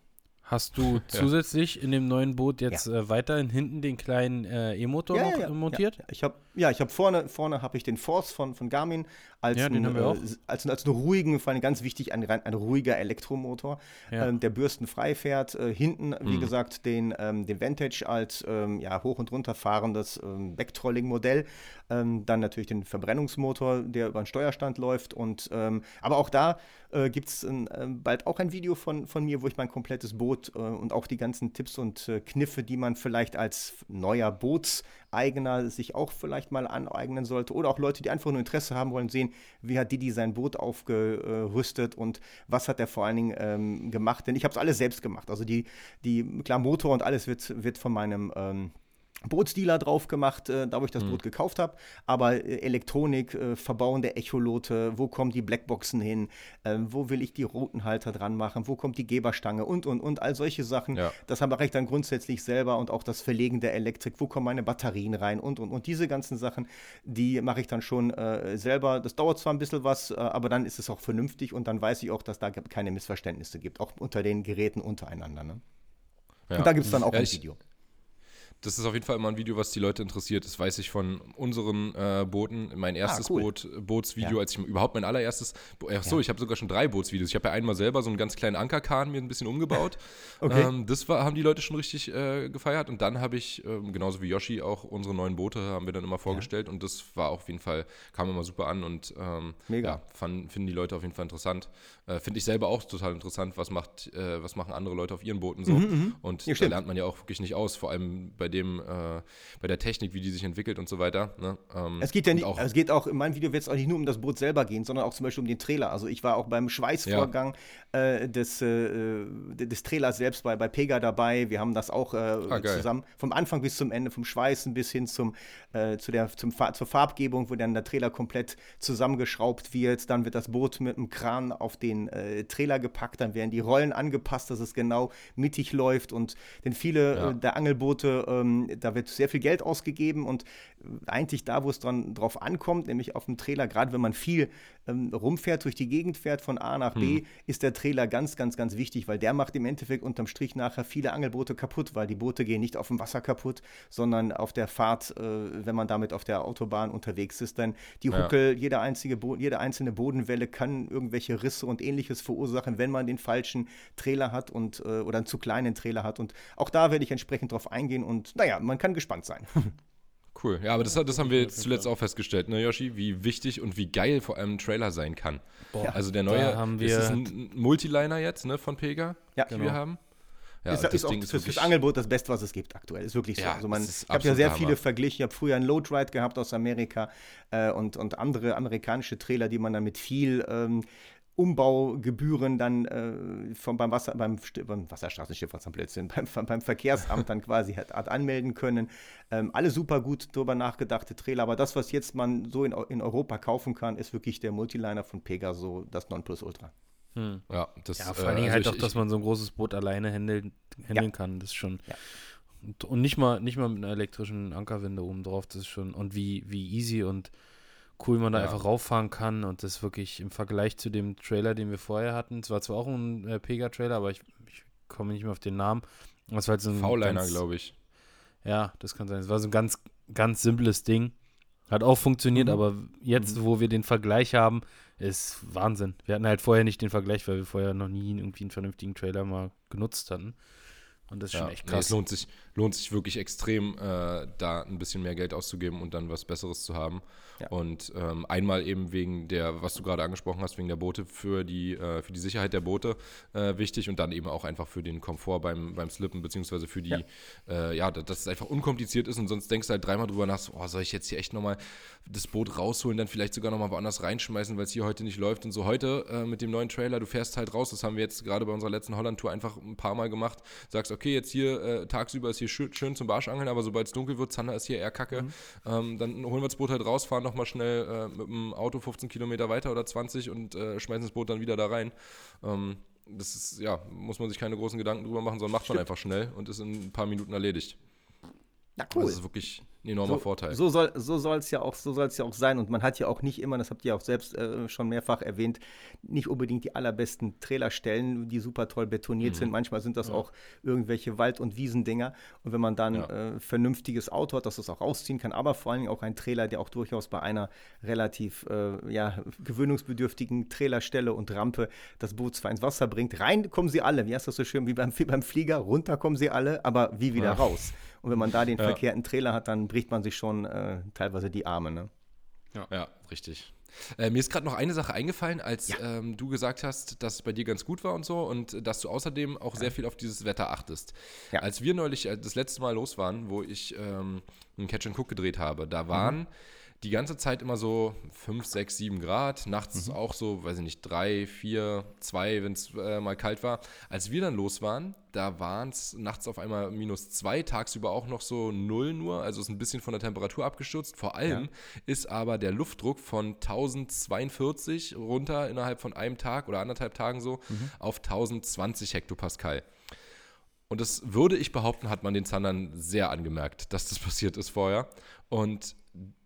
Hast du <laughs> zusätzlich ja. in dem neuen Boot jetzt ja. äh, weiterhin hinten den kleinen äh, E-Motor ja, noch montiert? Ich habe ja, ich habe vorne, vorne habe ich den Force von, von Garmin als, einen, äh, als, als einen ruhigen, vor allem ganz wichtig, ein, ein ruhiger Elektromotor, ähm, der bürstenfrei fährt. Äh, hinten, wie mhm. gesagt, den, ähm, den Vantage als ähm, ja, hoch- und runterfahrendes ähm, Backtrolling-Modell. Ähm, dann natürlich den Verbrennungsmotor, der über den Steuerstand läuft. Und, ähm, aber auch da äh, gibt es äh, bald auch ein Video von, von mir, wo ich mein komplettes Boot äh, und auch die ganzen Tipps und äh, Kniffe, die man vielleicht als neuer Bootseigener sich auch vielleicht mal aneignen sollte. Oder auch Leute, die einfach nur Interesse haben wollen, sehen, wie hat Didi sein Boot aufgerüstet und was hat er vor allen Dingen ähm, gemacht. Denn ich habe es alles selbst gemacht. Also die, die, klar, Motor und alles wird, wird von meinem ähm, Bootsdealer drauf gemacht, äh, da wo ich das mhm. Boot gekauft habe. Aber äh, Elektronik, äh, Verbauen der Echolote, wo kommen die Blackboxen hin, äh, wo will ich die Routenhalter dran machen, wo kommt die Geberstange und, und, und, all solche Sachen. Ja. Das mache ich dann grundsätzlich selber und auch das Verlegen der Elektrik, wo kommen meine Batterien rein und, und, und. Diese ganzen Sachen, die mache ich dann schon äh, selber. Das dauert zwar ein bisschen was, äh, aber dann ist es auch vernünftig und dann weiß ich auch, dass da keine Missverständnisse gibt, auch unter den Geräten untereinander. Ne? Ja. Und da gibt es dann auch ja, ein Video das ist auf jeden Fall immer ein Video, was die Leute interessiert. Das weiß ich von unseren äh, Booten. Mein ah, erstes ah, cool. Boot, Bootsvideo, ja. als ich überhaupt mein allererstes. Ach so, ja. ich habe sogar schon drei Bootsvideos. Ich habe ja einmal selber so einen ganz kleinen Ankerkahn mir ein bisschen umgebaut. <laughs> okay. Ähm, das war, haben die Leute schon richtig äh, gefeiert. Und dann habe ich, äh, genauso wie Yoshi, auch unsere neuen Boote haben wir dann immer vorgestellt. Ja. Und das war auf jeden Fall, kam immer super an und ähm, Mega. Fand, finden die Leute auf jeden Fall interessant. Äh, Finde ich selber auch total interessant, was macht, äh, was machen andere Leute auf ihren Booten so. Mhm, mhm. und da lernt man ja auch wirklich nicht aus, vor allem bei dem, äh, bei der Technik, wie die sich entwickelt und so weiter. Ne? Ähm, es geht ja nicht, auch, es geht auch, in meinem Video wird es auch nicht nur um das Boot selber gehen, sondern auch zum Beispiel um den Trailer. Also ich war auch beim Schweißvorgang ja. äh, des, äh, des Trailers selbst bei, bei Pega dabei. Wir haben das auch äh, ah, zusammen, vom Anfang bis zum Ende, vom Schweißen bis hin zum, zu der, zum, zur Farbgebung, wo dann der Trailer komplett zusammengeschraubt wird. Dann wird das Boot mit einem Kran auf den äh, Trailer gepackt, dann werden die Rollen angepasst, dass es genau mittig läuft und denn viele ja. der Angelboote, ähm, da wird sehr viel Geld ausgegeben und eigentlich da, wo es dran, drauf ankommt, nämlich auf dem Trailer, gerade wenn man viel ähm, rumfährt, durch die Gegend fährt von A nach B, hm. ist der Trailer ganz, ganz, ganz wichtig, weil der macht im Endeffekt unterm Strich nachher viele Angelboote kaputt, weil die Boote gehen nicht auf dem Wasser kaputt, sondern auf der Fahrt, äh, wenn man damit auf der Autobahn unterwegs ist, dann die Huckel, ja. jede, einzige jede einzelne Bodenwelle kann irgendwelche Risse und ähnliches verursachen, wenn man den falschen Trailer hat und äh, oder einen zu kleinen Trailer hat. Und auch da werde ich entsprechend drauf eingehen und naja, man kann gespannt sein. <laughs> Cool. Ja, aber das, das haben wir zuletzt auch festgestellt, ne, Yoshi? Wie wichtig und wie geil vor allem ein Trailer sein kann. Boah, also der neue, haben wir ist ein Multiliner jetzt, ne, von Pega, ja, die genau. wir haben. Ja, ist, das ist Ding auch ist fürs Angelboot das Beste, was es gibt aktuell. Ist wirklich so. Ja, also man, ich habe ja sehr viele verglichen. Ich habe früher einen Loadride gehabt aus Amerika äh, und, und andere amerikanische Trailer, die man dann mit viel ähm, Umbaugebühren dann äh, vom, beim, Wasser, beim, beim Wasserstraßenschifffahrtsamtblödsinn, <laughs> beim, beim Verkehrsamt dann quasi hat, hat anmelden können. Ähm, alle super gut darüber nachgedachte Trailer, aber das, was jetzt man so in, in Europa kaufen kann, ist wirklich der Multiliner von Pegaso, das Nonplusultra. Hm. Ja, das, ja, vor allem äh, halt also auch, dass man so ein großes Boot alleine handeln, handeln ja. kann. Das ist schon. Ja. Und, und, nicht mal nicht mal mit einer elektrischen Ankerwinde oben drauf, das ist schon. Und wie, wie easy und cool man da ja. einfach rauffahren kann und das wirklich im Vergleich zu dem Trailer, den wir vorher hatten, es war zwar auch ein äh, Pega-Trailer, aber ich, ich komme nicht mehr auf den Namen. Das war halt so ein V-Liner, glaube ich. Ja, das kann sein. Es war so ein ganz, ganz simples Ding. Hat auch funktioniert, mhm. aber jetzt, mhm. wo wir den Vergleich haben, ist Wahnsinn. Wir hatten halt vorher nicht den Vergleich, weil wir vorher noch nie irgendwie einen vernünftigen Trailer mal genutzt hatten. Und das ist ja, schon echt krass. Nee, es lohnt sich, lohnt sich wirklich extrem, äh, da ein bisschen mehr Geld auszugeben und dann was Besseres zu haben. Ja. Und ähm, einmal eben wegen der, was du gerade angesprochen hast, wegen der Boote für die, äh, für die Sicherheit der Boote äh, wichtig und dann eben auch einfach für den Komfort beim, beim Slippen, beziehungsweise für die, ja, äh, ja dass es einfach unkompliziert ist und sonst denkst du halt dreimal drüber nach, so, oh, soll ich jetzt hier echt nochmal das Boot rausholen, dann vielleicht sogar nochmal woanders reinschmeißen, weil es hier heute nicht läuft und so. Heute äh, mit dem neuen Trailer, du fährst halt raus, das haben wir jetzt gerade bei unserer letzten Holland-Tour einfach ein paar Mal gemacht, sagst, okay, jetzt hier äh, tagsüber ist hier schön, schön zum Barschangeln, aber sobald es dunkel wird, Zander ist hier eher kacke, mhm. ähm, dann holen wir das Boot halt raus, fahren nochmal schnell äh, mit dem Auto 15 Kilometer weiter oder 20 und äh, schmeißen das Boot dann wieder da rein. Ähm, das ist, ja, muss man sich keine großen Gedanken drüber machen, sondern macht Stimmt. man einfach schnell und ist in ein paar Minuten erledigt. Na cool. Das ist wirklich ein enormer so, Vorteil. So soll so es ja auch so ja auch sein und man hat ja auch nicht immer, das habt ihr auch selbst äh, schon mehrfach erwähnt, nicht unbedingt die allerbesten Trailerstellen, die super toll betoniert mhm. sind. Manchmal sind das ja. auch irgendwelche Wald- und Wiesendinger und wenn man dann ja. äh, vernünftiges Auto hat, dass das auch rausziehen kann, aber vor allen Dingen auch ein Trailer, der auch durchaus bei einer relativ äh, ja, gewöhnungsbedürftigen Trailerstelle und Rampe das Boot zwar ins Wasser bringt. Rein kommen sie alle, wie heißt das so schön, wie beim, wie beim Flieger, runter kommen sie alle, aber wie wieder ja. raus. Und wenn man da den verkehrten Trailer hat, dann bricht man sich schon äh, teilweise die Arme. Ne? Ja. ja, richtig. Äh, mir ist gerade noch eine Sache eingefallen, als ja. ähm, du gesagt hast, dass es bei dir ganz gut war und so und dass du außerdem auch ja. sehr viel auf dieses Wetter achtest. Ja. Als wir neulich äh, das letzte Mal los waren, wo ich ähm, einen Catch and Cook gedreht habe, da waren mhm die ganze Zeit immer so 5, 6, 7 Grad. Nachts mhm. auch so, weiß ich nicht, 3, 4, 2, wenn es äh, mal kalt war. Als wir dann los waren, da waren es nachts auf einmal minus 2, tagsüber auch noch so 0 nur. Also ist ein bisschen von der Temperatur abgestürzt. Vor allem ja. ist aber der Luftdruck von 1042 runter innerhalb von einem Tag oder anderthalb Tagen so mhm. auf 1020 Hektopascal. Und das würde ich behaupten, hat man den Zandern sehr angemerkt, dass das <laughs> passiert ist vorher. Und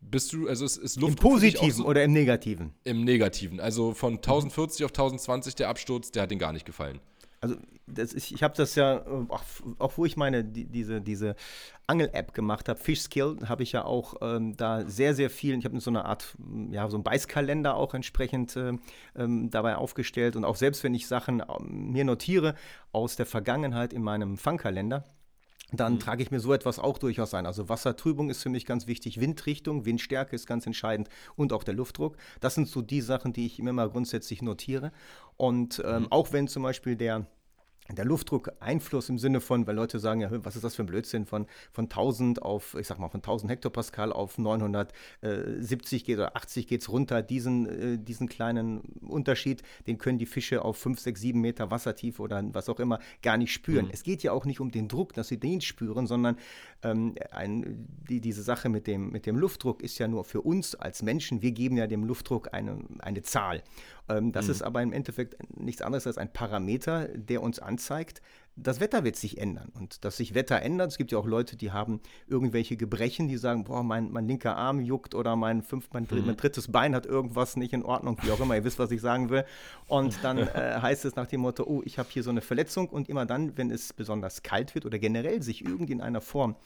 bist du, also es ist Luft. Im Positiven so, oder im Negativen? Im Negativen. Also von 1040 auf 1020 der Absturz, der hat den gar nicht gefallen. Also ist, ich habe das ja, auch, auch, wo ich meine, die, diese, diese Angel-App gemacht habe, Fishskill, habe ich ja auch ähm, da sehr, sehr viel, ich habe so eine Art, ja, so einen Beißkalender auch entsprechend äh, ähm, dabei aufgestellt und auch selbst wenn ich Sachen ähm, mir notiere aus der Vergangenheit in meinem Fangkalender, dann mhm. trage ich mir so etwas auch durchaus ein. Also Wassertrübung ist für mich ganz wichtig, Windrichtung, Windstärke ist ganz entscheidend und auch der Luftdruck. Das sind so die Sachen, die ich immer mal grundsätzlich notiere. Und ähm, mhm. auch wenn zum Beispiel der der Luftdruck Einfluss im Sinne von, weil Leute sagen, ja, was ist das für ein Blödsinn, von, von 1000 auf, ich sag mal, von 1000 Hektopascal auf 970 geht oder 80 geht es runter. Diesen, äh, diesen kleinen Unterschied, den können die Fische auf 5, 6, 7 Meter Wassertiefe oder was auch immer gar nicht spüren. Mhm. Es geht ja auch nicht um den Druck, dass sie den spüren, sondern ähm, ein, die, diese Sache mit dem, mit dem Luftdruck ist ja nur für uns als Menschen, wir geben ja dem Luftdruck eine, eine Zahl. Ähm, das mhm. ist aber im Endeffekt nichts anderes als ein Parameter, der uns anzeigt, das Wetter wird sich ändern. Und dass sich Wetter ändert, es gibt ja auch Leute, die haben irgendwelche Gebrechen, die sagen, boah, mein, mein linker Arm juckt oder mein, fünf, mein, mhm. mein, drittes Bein hat irgendwas nicht in Ordnung, wie auch immer, ihr wisst, was ich sagen will. Und dann äh, heißt es nach dem Motto, oh, ich habe hier so eine Verletzung und immer dann, wenn es besonders kalt wird oder generell sich irgendwie in einer Form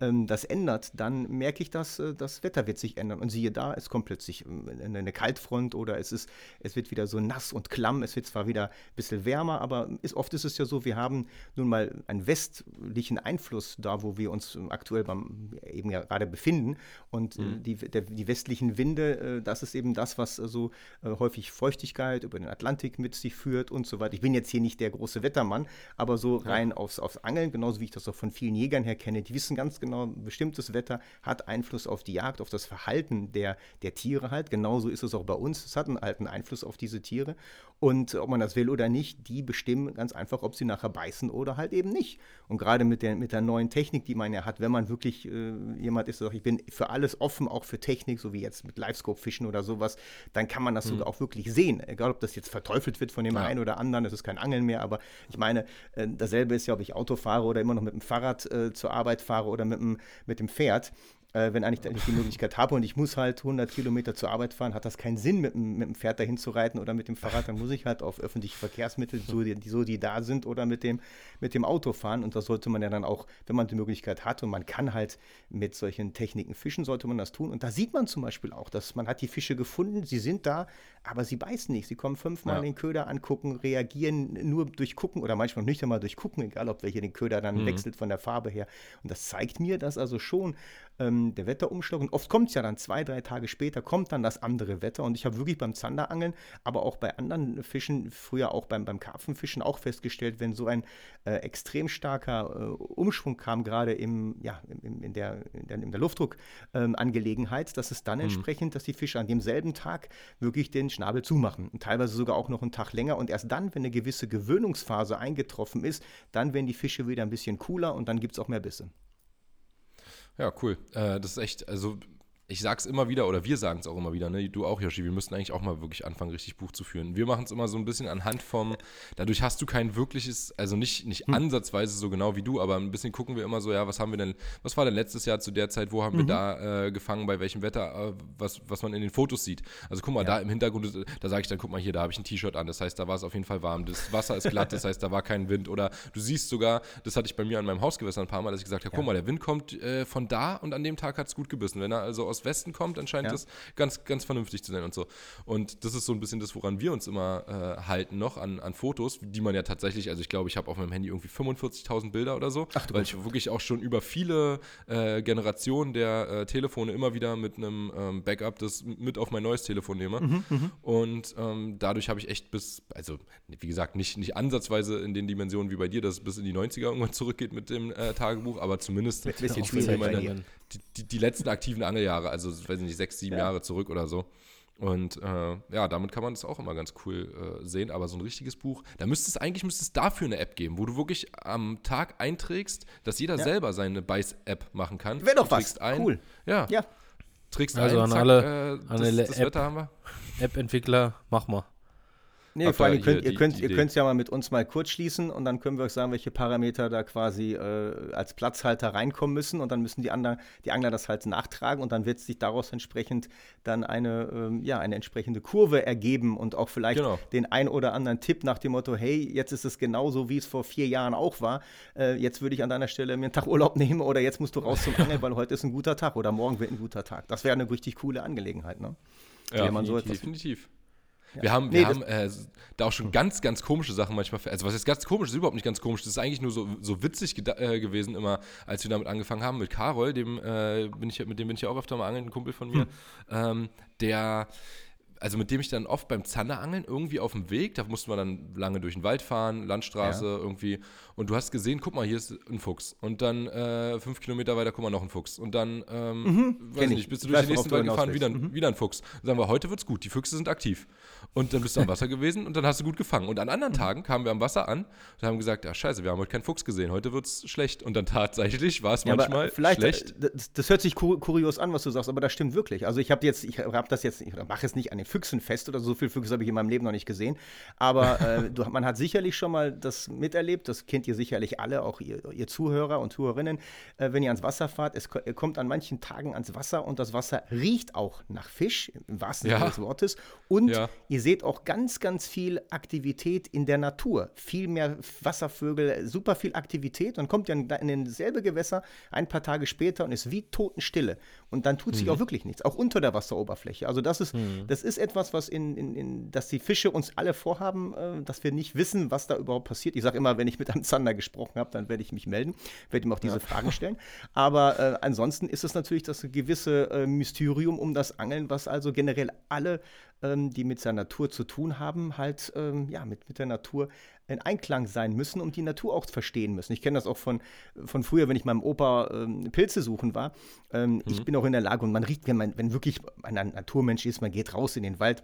ähm, das ändert, dann merke ich, dass äh, das Wetter wird sich ändern. Und siehe da, es kommt plötzlich äh, eine Kaltfront oder es, ist, es wird wieder so nass und klamm. Es wird zwar wieder ein bisschen wärmer, aber ist, oft ist es ja so, wir haben nun mal einen westlichen Einfluss da, wo wir uns aktuell beim, eben ja gerade befinden. Und äh, mhm. die, der, die westlichen Winde, äh, das ist eben das, was so äh, häufig Feuchtigkeit über den Atlantik mit sich führt und so weiter. Ich bin jetzt hier nicht der große Wettermann, aber so rein ja. aufs, aufs Angeln, genauso wie ich das auch von vielen Jägern her kenne, die wissen ganz genau, genau, bestimmtes Wetter hat Einfluss auf die Jagd, auf das Verhalten der, der Tiere halt. Genauso ist es auch bei uns. Es hat einen alten Einfluss auf diese Tiere. Und ob man das will oder nicht, die bestimmen ganz einfach, ob sie nachher beißen oder halt eben nicht. Und gerade mit der, mit der neuen Technik, die man ja hat, wenn man wirklich äh, jemand ist, der sagt, ich bin für alles offen, auch für Technik, so wie jetzt mit Livescope-Fischen oder sowas, dann kann man das mhm. sogar auch wirklich sehen. Egal, ob das jetzt verteufelt wird von dem ja. einen oder anderen, es ist kein Angeln mehr, aber ich meine, äh, dasselbe ist ja, ob ich Auto fahre oder immer noch mit dem Fahrrad äh, zur Arbeit fahre oder mit dem, mit dem Pferd äh, wenn eigentlich nicht die Möglichkeit habe und ich muss halt 100 Kilometer zur Arbeit fahren, hat das keinen Sinn, mit, mit dem Pferd dahin zu reiten oder mit dem Fahrrad, dann muss ich halt auf öffentliche Verkehrsmittel, so die, so die da sind, oder mit dem, mit dem Auto fahren. Und das sollte man ja dann auch, wenn man die Möglichkeit hat und man kann halt mit solchen Techniken fischen, sollte man das tun. Und da sieht man zum Beispiel auch, dass man hat die Fische gefunden, sie sind da, aber sie beißen nicht, sie kommen fünfmal ja. den Köder angucken, reagieren nur durch Gucken oder manchmal nicht einmal durch Gucken, egal ob welcher den Köder dann mhm. wechselt von der Farbe her. Und das zeigt mir, dass also schon ähm, der Wetterumschlag. Und oft kommt es ja dann zwei, drei Tage später, kommt dann das andere Wetter. Und ich habe wirklich beim Zanderangeln, aber auch bei anderen Fischen, früher auch beim, beim Karpfenfischen auch festgestellt, wenn so ein äh, extrem starker äh, Umschwung kam, gerade im, ja, im, in, der, in, der, in der Luftdruckangelegenheit, ähm, dass es dann mhm. entsprechend, dass die Fische an demselben Tag wirklich den Schnabel zumachen. Und teilweise sogar auch noch einen Tag länger. Und erst dann, wenn eine gewisse Gewöhnungsphase eingetroffen ist, dann werden die Fische wieder ein bisschen cooler und dann gibt es auch mehr Bisse. Ja, cool. Äh, das ist echt, also ich sag's immer wieder, oder wir sagen es auch immer wieder, ne? du auch, Yoshi, wir müssten eigentlich auch mal wirklich anfangen, richtig Buch zu führen. Wir machen es immer so ein bisschen anhand vom, dadurch hast du kein wirkliches, also nicht, nicht hm. ansatzweise so genau wie du, aber ein bisschen gucken wir immer so, ja, was haben wir denn, was war denn letztes Jahr zu der Zeit, wo haben mhm. wir da äh, gefangen, bei welchem Wetter, äh, was, was man in den Fotos sieht. Also guck mal, ja. da im Hintergrund, da sage ich dann, guck mal hier, da habe ich ein T-Shirt an, das heißt, da war es auf jeden Fall warm, das Wasser ist glatt, das heißt, da war kein Wind. Oder du siehst sogar, das hatte ich bei mir an meinem Hausgewässer ein paar Mal, dass ich gesagt habe, ja. guck mal, der Wind kommt äh, von da und an dem Tag hat es gut gebissen. Wenn er also aus Westen kommt, anscheinend scheint ja. das ganz, ganz vernünftig zu sein und so. Und das ist so ein bisschen das, woran wir uns immer äh, halten noch an, an Fotos, die man ja tatsächlich, also ich glaube, ich habe auf meinem Handy irgendwie 45.000 Bilder oder so, Ach, weil ich wirklich auch schon über viele äh, Generationen der äh, Telefone immer wieder mit einem ähm, Backup das mit auf mein neues Telefon nehme. Mhm, mhm. und ähm, dadurch habe ich echt bis, also wie gesagt, nicht, nicht ansatzweise in den Dimensionen wie bei dir, dass es bis in die 90er irgendwann zurückgeht mit dem äh, Tagebuch, aber zumindest ein bisschen meine, die, die, die, letzten aktiven Angeljahre, also weiß ich nicht, sechs, sieben ja. Jahre zurück oder so. Und äh, ja, damit kann man das auch immer ganz cool äh, sehen. Aber so ein richtiges Buch, da müsste es eigentlich müsste es dafür eine App geben, wo du wirklich am Tag einträgst, dass jeder ja. selber seine Beiß-App machen kann. Wäre doch was. Ein, cool. Ja. ja. Trägst also ein, an zack, alle, äh, das, alle das App, Wetter haben wir. App-Entwickler, mach mal. Nee, vor allem, ihr könnt, ihr könnt, ihr es ja mal mit uns mal kurz schließen und dann können wir euch sagen, welche Parameter da quasi äh, als Platzhalter reinkommen müssen und dann müssen die, anderen, die Angler das halt nachtragen und dann wird sich daraus entsprechend dann eine, ähm, ja, eine entsprechende Kurve ergeben und auch vielleicht genau. den ein oder anderen Tipp nach dem Motto, hey, jetzt ist es genauso, wie es vor vier Jahren auch war, äh, jetzt würde ich an deiner Stelle mir einen Tag Urlaub <laughs> nehmen oder jetzt musst du raus zum Angeln, weil heute ist ein guter Tag oder morgen wird ein guter Tag. Das wäre eine richtig coole Angelegenheit, ne? Ja, man so definitiv. Ja. Wir haben, wir nee, haben äh, da auch schon ganz, ganz komische Sachen manchmal. Also, was ist ganz komisch, ist überhaupt nicht ganz komisch. Das ist eigentlich nur so, so witzig äh, gewesen, immer, als wir damit angefangen haben. Mit Karol, dem, äh, bin ich, mit dem bin ich ja auch öfter mal angeln, ein Kumpel von mir. Hm. Ähm, der also mit dem ich dann oft beim Zanderangeln irgendwie auf dem Weg, da mussten wir dann lange durch den Wald fahren, Landstraße ja. irgendwie. Und du hast gesehen, guck mal, hier ist ein Fuchs. Und dann äh, fünf Kilometer weiter, guck mal, noch ein Fuchs. Und dann, ähm, mhm, weiß nicht, bist du durch den nächsten Wald gefahren, wieder, mhm. wieder ein Fuchs. Dann sagen wir, heute wird's gut, die Füchse sind aktiv. Und dann bist du am <laughs> Wasser gewesen und dann hast du gut gefangen. Und an anderen mhm. Tagen kamen wir am Wasser an und haben gesagt, ja scheiße, wir haben heute keinen Fuchs gesehen, heute wird's schlecht. Und dann tatsächlich war es ja, manchmal vielleicht, äh, schlecht. Das, das, hört sich kurios an, was du sagst, aber das stimmt wirklich. Also ich habe jetzt, ich habe das jetzt, ich mache es nicht an den Füchsen fest oder so viele Füchse habe ich in meinem Leben noch nicht gesehen. Aber <laughs> äh, du, man hat sicherlich schon mal das miterlebt, das kennt ihr sicherlich alle, auch ihr, ihr Zuhörer und Zuhörerinnen, äh, wenn ihr ans Wasser fahrt, es kommt an manchen Tagen ans Wasser und das Wasser riecht auch nach Fisch, im wahrsten Sinne ja. des Wortes. Und ja. ihr seht auch ganz, ganz viel Aktivität in der Natur. Viel mehr Wasservögel, super viel Aktivität. Und kommt in, in dasselbe Gewässer ein paar Tage später und ist wie Totenstille. Und dann tut sich mhm. auch wirklich nichts, auch unter der Wasseroberfläche. Also das ist, mhm. das ist etwas, was in, in, in, dass die Fische uns alle vorhaben, äh, dass wir nicht wissen, was da überhaupt passiert. Ich sage immer, wenn ich mit einem Zander gesprochen habe, dann werde ich mich melden, werde ihm auch diese ja. Fragen stellen. Aber äh, ansonsten ist es natürlich das gewisse äh, Mysterium um das Angeln, was also generell alle, ähm, die mit der Natur zu tun haben, halt ähm, ja, mit, mit der Natur in Einklang sein müssen und die Natur auch verstehen müssen. Ich kenne das auch von, von früher, wenn ich meinem Opa ähm, Pilze suchen war. Ähm, mhm. Ich bin auch in der Lage und man riecht, wenn man, wenn wirklich ein Naturmensch ist, man geht raus in den Wald,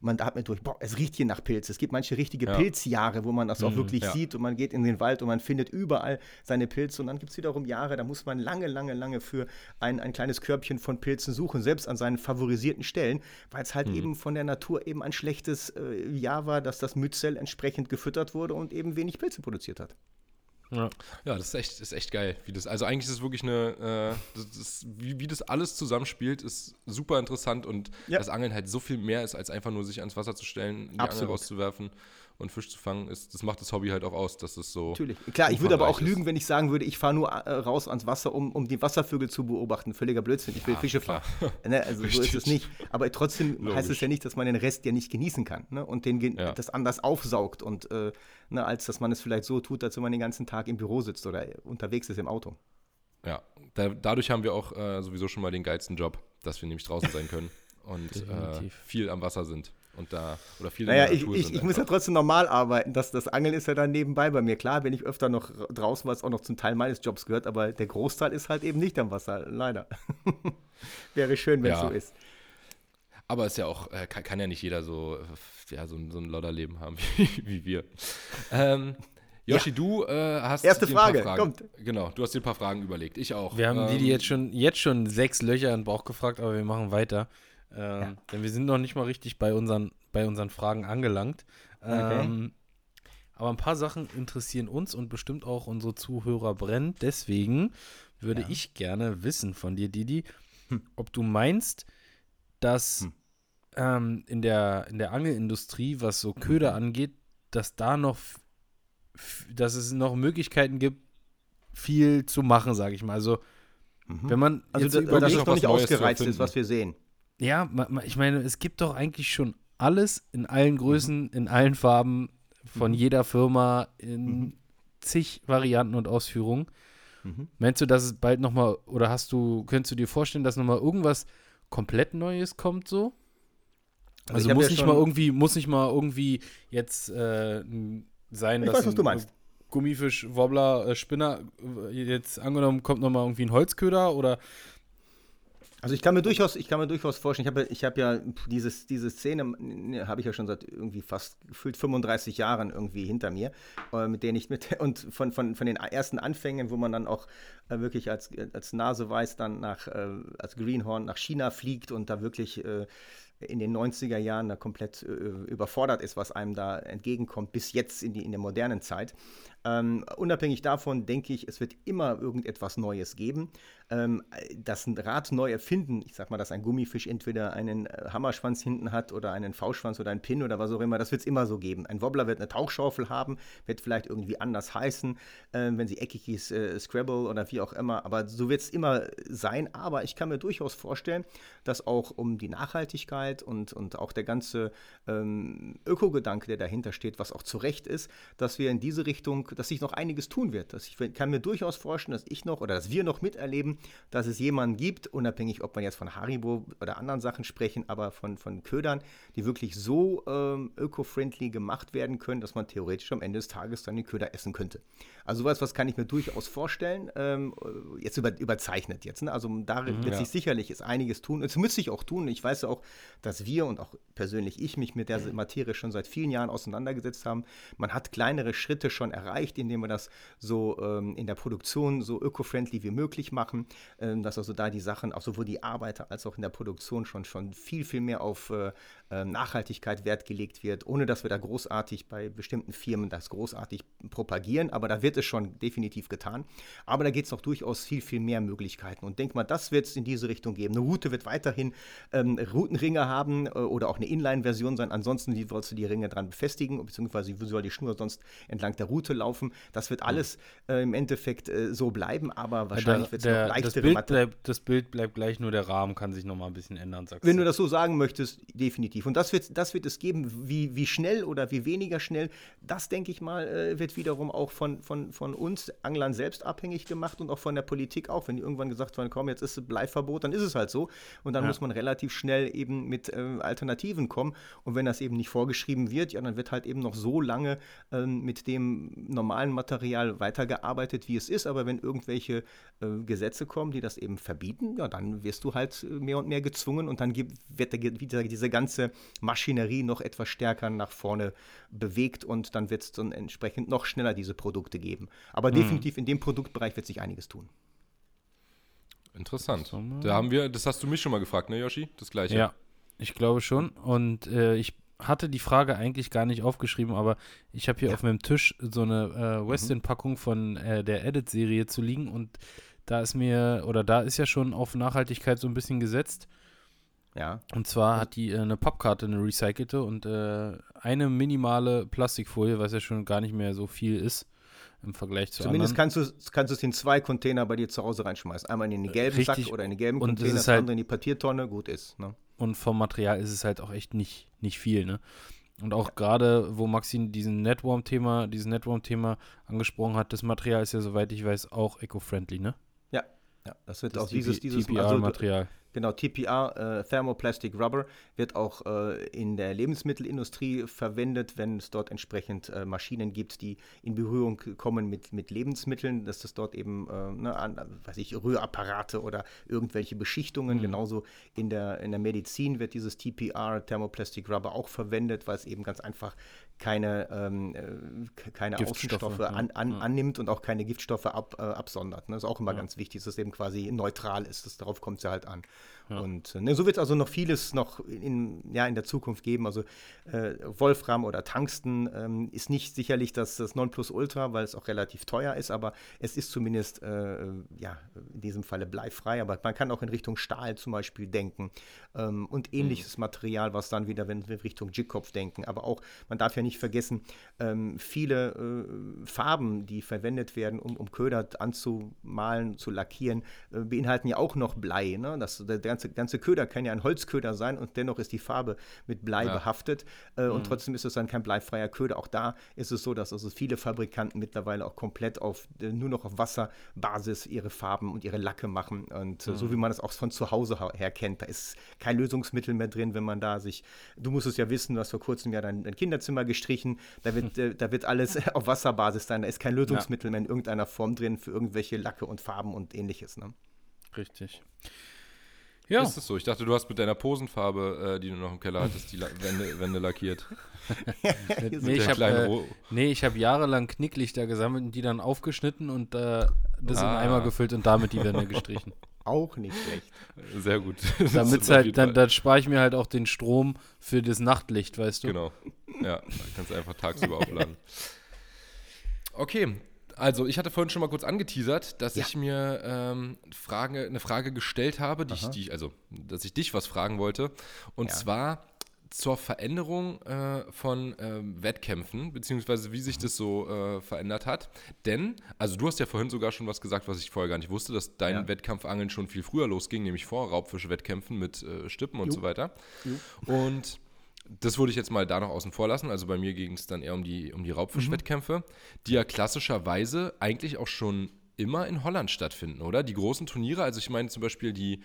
man atmet durch, boah, es riecht hier nach Pilz. Es gibt manche richtige ja. Pilzjahre, wo man das auch mhm, wirklich ja. sieht und man geht in den Wald und man findet überall seine Pilze und dann gibt es wiederum Jahre, da muss man lange, lange, lange für ein, ein kleines Körbchen von Pilzen suchen, selbst an seinen favorisierten Stellen, weil es halt mhm. eben von der Natur eben ein schlechtes äh, Jahr war, dass das Myzel entsprechend gefüttert wurde wurde und eben wenig Pilze produziert hat. Ja. ja, das ist echt, ist echt geil. Wie das, also eigentlich ist es wirklich eine, äh, das, das, wie, wie das alles zusammenspielt, ist super interessant und ja. das Angeln halt so viel mehr ist, als einfach nur sich ans Wasser zu stellen, die Absolut. Angel rauszuwerfen und Fisch zu fangen, ist, das macht das Hobby halt auch aus, dass es so. Natürlich. Klar, ich würde aber auch lügen, wenn ich sagen würde, ich fahre nur äh, raus ans Wasser, um, um die Wasservögel zu beobachten. Völliger Blödsinn. Ich will ja, Fische fahren. <laughs> ne, also Richtig. so ist es nicht. Aber trotzdem Logisch. heißt es ja nicht, dass man den Rest ja nicht genießen kann ne? und den ja. das anders aufsaugt und äh, ne, als dass man es vielleicht so tut, als wenn man den ganzen Tag im Büro sitzt oder unterwegs ist im Auto. Ja, da, dadurch haben wir auch äh, sowieso schon mal den geilsten Job, dass wir nämlich draußen sein können <laughs> und äh, viel am Wasser sind und da oder viel naja, ich, ich, ich muss ja trotzdem normal arbeiten. Das, das Angeln ist ja dann nebenbei bei mir. Klar bin ich öfter noch draußen, was auch noch zum Teil meines Jobs gehört, aber der Großteil ist halt eben nicht am Wasser, leider. <laughs> Wäre schön, wenn es ja. so ist. Aber ist ja auch, äh, kann, kann, ja nicht jeder so, ja, so, so ein Lodderleben haben <laughs> wie, wie wir. Ähm, <laughs> Yoshi, ja. du äh, hast erste Frage, kommt. Genau, du hast dir ein paar Fragen überlegt. Ich auch. Wir haben ähm, die, die jetzt schon jetzt schon sechs Löcher in den Bauch gefragt, aber wir machen weiter. Ähm, ja. Denn wir sind noch nicht mal richtig bei unseren, bei unseren Fragen angelangt. Okay. Ähm, aber ein paar Sachen interessieren uns und bestimmt auch unsere Zuhörer brennt. Deswegen würde ja. ich gerne wissen von dir, Didi, hm. ob du meinst, dass hm. ähm, in, der, in der Angelindustrie, was so Köder mhm. angeht, dass da noch, dass es noch Möglichkeiten gibt, viel zu machen, sage ich mal. Also, mhm. wenn man. Also, jetzt da, dass es noch nicht ausgereizt ist, was wir sehen. Ja, ich meine, es gibt doch eigentlich schon alles in allen Größen, mhm. in allen Farben, von mhm. jeder Firma, in mhm. zig Varianten und Ausführungen. Mhm. Meinst du, dass es bald nochmal, oder hast du, könntest du dir vorstellen, dass nochmal irgendwas komplett Neues kommt so? Also, also muss ja nicht mal irgendwie, muss nicht mal irgendwie jetzt äh, sein, ich dass weiß, was du meinst. Gummifisch, Wobbler, äh, Spinner, äh, jetzt angenommen kommt nochmal irgendwie ein Holzköder oder also ich kann mir durchaus, ich kann mir durchaus vorstellen, ich habe ich hab ja dieses, diese Szene, ne, habe ich ja schon seit irgendwie fast gefühlt 35 Jahren irgendwie hinter mir, äh, mit denen ich mit, <laughs> und von, von, von den ersten Anfängen, wo man dann auch äh, wirklich als, als Nase weiß, dann nach, äh, als Greenhorn nach China fliegt und da wirklich äh, in den 90er Jahren da komplett äh, überfordert ist, was einem da entgegenkommt, bis jetzt in, die, in der modernen Zeit. Ähm, unabhängig davon denke ich, es wird immer irgendetwas Neues geben. Ähm, das Rad neu erfinden, ich sag mal, dass ein Gummifisch entweder einen äh, Hammerschwanz hinten hat oder einen V-Schwanz oder einen Pin oder was auch immer, das wird es immer so geben. Ein Wobbler wird eine Tauchschaufel haben, wird vielleicht irgendwie anders heißen, äh, wenn sie eckig ist, äh, Scrabble oder wie auch immer, aber so wird es immer sein. Aber ich kann mir durchaus vorstellen, dass auch um die Nachhaltigkeit und, und auch der ganze ähm, Ökogedanke, der dahinter steht, was auch zu Recht ist, dass wir in diese Richtung dass sich noch einiges tun wird. Dass ich kann mir durchaus vorstellen, dass ich noch oder dass wir noch miterleben, dass es jemanden gibt, unabhängig, ob man jetzt von Haribo oder anderen Sachen sprechen, aber von, von Ködern, die wirklich so ähm, öko-friendly gemacht werden können, dass man theoretisch am Ende des Tages dann die Köder essen könnte. Also sowas, was kann ich mir durchaus vorstellen. Ähm, jetzt über, überzeichnet jetzt. Ne? Also da mhm, wird ja. sich sicherlich ist einiges tun. Es müsste sich auch tun. Ich weiß ja auch, dass wir und auch persönlich ich mich mit der Materie schon seit vielen Jahren auseinandergesetzt haben. Man hat kleinere Schritte schon erreicht, indem wir das so ähm, in der Produktion so öko-friendly wie möglich machen, ähm, dass also da die Sachen, auch sowohl die Arbeiter als auch in der Produktion schon, schon viel, viel mehr auf äh, äh Nachhaltigkeit Wert gelegt wird, ohne dass wir da großartig bei bestimmten Firmen das großartig propagieren, aber da wird es schon definitiv getan. Aber da geht es noch durchaus viel, viel mehr Möglichkeiten. Und denk mal, das wird es in diese Richtung geben. Eine Route wird weiterhin ähm, Routenringe haben äh, oder auch eine Inline-Version sein. Ansonsten wie sollst du die Ringe dran befestigen, beziehungsweise wie soll die Schnur sonst entlang der Route laufen. Das wird alles äh, im Endeffekt äh, so bleiben, aber wahrscheinlich wird es noch leichtere das Bild, bleibt, das Bild bleibt gleich, nur der Rahmen kann sich noch mal ein bisschen ändern, sagst Wenn du das so sagen möchtest, definitiv. Und das wird, das wird es geben. Wie, wie schnell oder wie weniger schnell, das denke ich mal, äh, wird wiederum auch von, von, von uns Anglern selbst abhängig gemacht und auch von der Politik auch. Wenn die irgendwann gesagt haben, komm, jetzt ist Bleiverbot, dann ist es halt so. Und dann ja. muss man relativ schnell eben mit äh, Alternativen kommen. Und wenn das eben nicht vorgeschrieben wird, ja, dann wird halt eben noch so lange äh, mit dem normalen Material weitergearbeitet, wie es ist. Aber wenn irgendwelche äh, Gesetze kommen, die das eben verbieten, ja, dann wirst du halt mehr und mehr gezwungen und dann gibt, wird der, diese ganze Maschinerie noch etwas stärker nach vorne bewegt und dann wird es dann entsprechend noch schneller diese Produkte geben. Aber mhm. definitiv in dem Produktbereich wird sich einiges tun. Interessant. Da haben wir, das hast du mich schon mal gefragt, ne, Yoshi? Das gleiche. Ja, ich glaube schon. Und äh, ich hatte die Frage eigentlich gar nicht aufgeschrieben, aber ich habe hier ja. auf meinem Tisch so eine äh, Westin-Packung von äh, der Edit-Serie zu liegen und da ist mir, oder da ist ja schon auf Nachhaltigkeit so ein bisschen gesetzt. Ja. Und zwar hat die äh, eine Pappkarte, eine recycelte und äh, eine minimale Plastikfolie, was ja schon gar nicht mehr so viel ist im Vergleich zu Zumindest anderen. kannst du, kannst du es in zwei Container bei dir zu Hause reinschmeißen. Einmal in den gelben Richtig. Sack oder in den gelben und Container, das halt, andere in die Papiertonne, gut ist. Ne? Und vom Material ist es halt auch echt nicht, nicht viel, ne? Und auch ja. gerade, wo Maxine diesen Networm-Thema, dieses Networm-Thema angesprochen hat, das Material ist ja, soweit ich weiß, auch eco-friendly, ne? Ja, ja, das wird das auch dieses, dieses TPR-Material. Also, Genau, TPR, äh, Thermoplastic Rubber, wird auch äh, in der Lebensmittelindustrie verwendet, wenn es dort entsprechend äh, Maschinen gibt, die in Berührung kommen mit, mit Lebensmitteln, dass das dort eben, äh, ne, an, weiß ich, Rührapparate oder irgendwelche Beschichtungen, mhm. genauso in der, in der Medizin wird dieses TPR, Thermoplastic Rubber, auch verwendet, weil es eben ganz einfach keine, ähm, äh, keine Außenstoffe an, an, ja. annimmt und auch keine Giftstoffe ab, äh, absondert. Ne? Das ist auch immer ja. ganz wichtig, dass es eben quasi neutral ist. Das, darauf kommt es ja halt an. Ja. Und ne, so wird es also noch vieles noch in, ja, in der Zukunft geben. Also äh, Wolfram oder Tungsten ähm, ist nicht sicherlich das, das Nonplusultra, weil es auch relativ teuer ist, aber es ist zumindest äh, ja, in diesem Falle bleifrei. Aber man kann auch in Richtung Stahl zum Beispiel denken ähm, und ähnliches mhm. Material, was dann wieder, wenn wir Richtung Jigkopf denken. Aber auch, man darf ja nicht vergessen, ähm, viele äh, Farben, die verwendet werden, um, um Köder anzumalen, zu lackieren, äh, beinhalten ja auch noch Blei. Ne? Das, der ganze, ganze Köder kann ja ein Holzköder sein und dennoch ist die Farbe mit Blei ja. behaftet äh, mhm. und trotzdem ist es dann kein bleifreier Köder. Auch da ist es so, dass also viele Fabrikanten mittlerweile auch komplett auf äh, nur noch auf Wasserbasis ihre Farben und ihre Lacke machen und äh, mhm. so wie man es auch von zu Hause her kennt. Da ist kein Lösungsmittel mehr drin, wenn man da sich, du musst es ja wissen, du hast vor kurzem ja dein, dein Kinderzimmer gestrichen, da wird, hm. da wird alles <laughs> auf Wasserbasis sein, da ist kein Lösungsmittel ja. mehr in irgendeiner Form drin für irgendwelche Lacke und Farben und ähnliches. Ne? Richtig. Ja. Ist es so? Ich dachte, du hast mit deiner Posenfarbe, äh, die du noch im Keller hattest, die La Wände, Wände lackiert. <laughs> <laughs> nee, ich habe äh, nee, hab jahrelang Knicklichter gesammelt und die dann aufgeschnitten und äh, das ah. in Eimer gefüllt und damit die Wände gestrichen. Auch nicht schlecht. <laughs> Sehr gut. <laughs> Damit halt, dann, dann spare ich mir halt auch den Strom für das Nachtlicht, weißt du? Genau. Ja, dann kannst du einfach tagsüber <laughs> aufladen. Okay, also, ich hatte vorhin schon mal kurz angeteasert, dass ja. ich mir ähm, Frage, eine Frage gestellt habe, die ich, die, also, dass ich dich was fragen wollte. Und ja. zwar zur Veränderung äh, von äh, Wettkämpfen, beziehungsweise wie sich mhm. das so äh, verändert hat. Denn, also du hast ja vorhin sogar schon was gesagt, was ich vorher gar nicht wusste, dass dein ja. Wettkampfangeln schon viel früher losging, nämlich vor Raubfischwettkämpfen mit äh, Stippen und jo. so weiter. Jo. Und das würde ich jetzt mal da noch außen vor lassen. Also bei mir ging es dann eher um die, um die Raubfischwettkämpfe, mhm. die ja klassischerweise eigentlich auch schon immer in Holland stattfinden, oder? Die großen Turniere, also ich meine zum Beispiel die,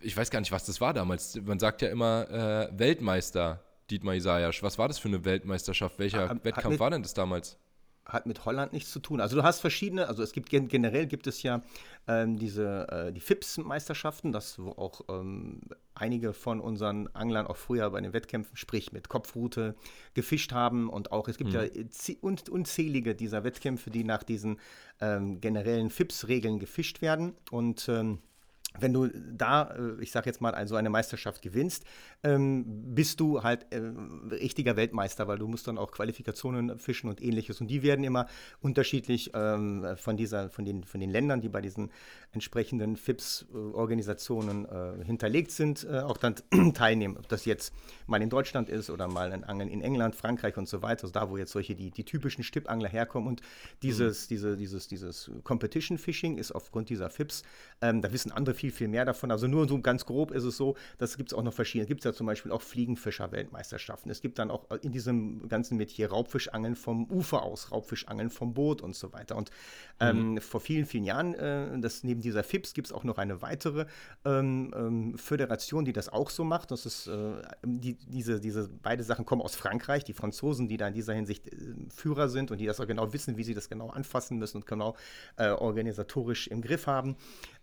ich weiß gar nicht, was das war damals. Man sagt ja immer äh, Weltmeister Dietmar Isaias. Was war das für eine Weltmeisterschaft? Welcher hat, Wettkampf hat war denn das damals? Hat mit Holland nichts zu tun. Also du hast verschiedene, also es gibt generell gibt es ja ähm, diese äh, die FIPS-Meisterschaften, das wo auch ähm, einige von unseren Anglern auch früher bei den Wettkämpfen, sprich mit Kopfrute, gefischt haben und auch es gibt hm. ja unzählige dieser Wettkämpfe, die nach diesen ähm, generellen FIPS-Regeln gefischt werden und ähm, wenn du da, äh, ich sage jetzt mal, so eine Meisterschaft gewinnst, ähm, bist du halt äh, richtiger Weltmeister, weil du musst dann auch Qualifikationen fischen und ähnliches. Und die werden immer unterschiedlich ähm, von, dieser, von, den, von den Ländern, die bei diesen entsprechenden FIPS-Organisationen äh, hinterlegt sind, auch dann <clears throat> teilnehmen. Ob das jetzt mal in Deutschland ist oder mal ein Angeln in England, Frankreich und so weiter, also da, wo jetzt solche die, die typischen Stippangler herkommen. Und dieses, mhm. diese, dieses, dieses Competition Fishing ist aufgrund dieser FIPS, ähm, da wissen andere viel viel, viel mehr davon. Also nur so ganz grob ist es so, das gibt es auch noch verschiedene. Es gibt ja zum Beispiel auch Fliegenfischer-Weltmeisterschaften. Es gibt dann auch in diesem ganzen Metier Raubfischangeln vom Ufer aus, Raubfischangeln vom Boot und so weiter. Und ähm, mhm. vor vielen, vielen Jahren, äh, das neben dieser FIPS gibt es auch noch eine weitere ähm, ähm, Föderation, die das auch so macht. Das ist äh, die, diese, diese beide Sachen kommen aus Frankreich, die Franzosen, die da in dieser Hinsicht äh, Führer sind und die das auch genau wissen, wie sie das genau anfassen müssen und genau äh, organisatorisch im Griff haben.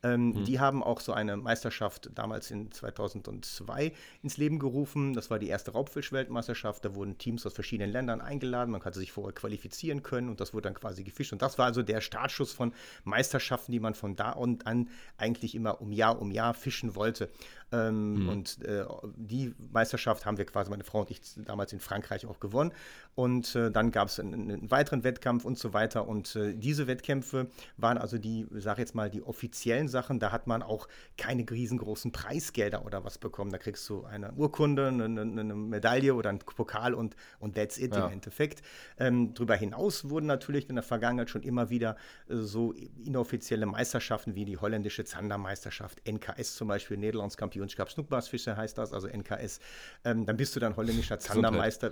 Ähm, mhm. Die haben auch so eine Meisterschaft damals in 2002 ins Leben gerufen. Das war die erste Raubfisch-Weltmeisterschaft. Da wurden Teams aus verschiedenen Ländern eingeladen. Man konnte sich vorher qualifizieren können und das wurde dann quasi gefischt. Und das war also der Startschuss von Meisterschaften, die man von da und an eigentlich immer um Jahr um Jahr fischen wollte. Ähm, mhm. Und äh, die Meisterschaft haben wir quasi, meine Frau und ich, damals in Frankreich auch gewonnen. Und äh, dann gab es einen, einen, weiteren Wettkampf und so weiter. Und äh, diese Wettkämpfe waren also die, sag jetzt mal, die offiziellen Sachen. Da hat man auch keine riesengroßen Preisgelder oder was bekommen. Da kriegst du eine Urkunde, eine, eine Medaille oder einen Pokal und, und that's it ja. im Endeffekt. Ähm, darüber hinaus wurden natürlich in der Vergangenheit schon immer wieder äh, so inoffizielle Meisterschaften wie die holländische Zandermeisterschaft, NKS zum Beispiel, Nederlands Kampioenschap Snoekbarsfischer heißt das, also NKS. Ähm, dann bist du dann holländischer Zandermeister,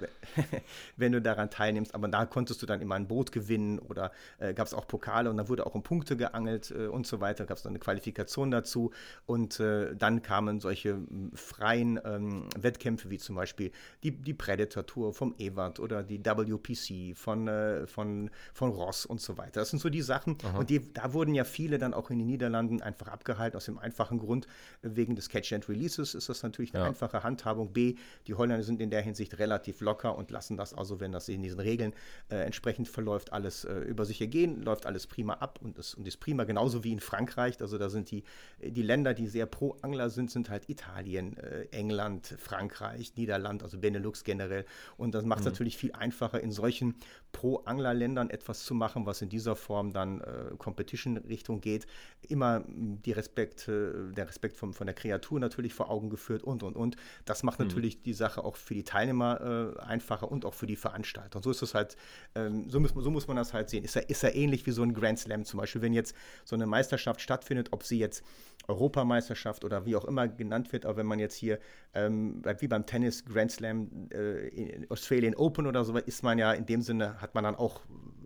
<laughs> wenn du daran teilnimmst. Aber da konntest du dann immer ein Boot gewinnen oder äh, gab es auch Pokale und dann wurde auch um Punkte geangelt äh, und so weiter. Gab es dann eine Qualifikation dazu. Und äh, dann kamen solche freien ähm, Wettkämpfe wie zum Beispiel die, die Predator Tour vom Ewart oder die WPC von, äh, von, von Ross und so weiter. Das sind so die Sachen. Aha. Und die, da wurden ja viele dann auch in den Niederlanden einfach abgehalten, aus dem einfachen Grund, wegen des Catch and Releases ist das natürlich eine ja. einfache Handhabung. B, die Holländer sind in der Hinsicht relativ locker und lassen das also, wenn das in diesen Regeln äh, entsprechend verläuft, alles äh, über sich ergehen, läuft alles prima ab und ist, und ist prima, genauso wie in Frankreich. Also da sind die, die Länder, die sehr pro Angler sind, sind halt Italien, äh, England, Frankreich, Niederland, also Benelux generell. Und das macht es mhm. natürlich viel einfacher, in solchen Pro-Angler-Ländern etwas zu machen, was in dieser Form dann äh, Competition-Richtung geht. Immer die Respekt, äh, der Respekt vom, von der Kreatur natürlich vor Augen geführt und, und, und. Das macht mhm. natürlich die Sache auch für die Teilnehmer äh, einfacher und auch für die Veranstalter. Und so ist es halt, ähm, so, muss, so muss man das halt sehen. Ist ja, ist ja ähnlich wie so ein Grand Slam zum Beispiel, wenn jetzt so eine Meisterschaft stattfindet, ob sie jetzt Europameisterschaft oder wie auch immer genannt wird, aber wenn man jetzt hier, ähm, wie beim Tennis Grand Slam, äh, Australian Open oder so, ist man ja in dem Sinne, hat man dann auch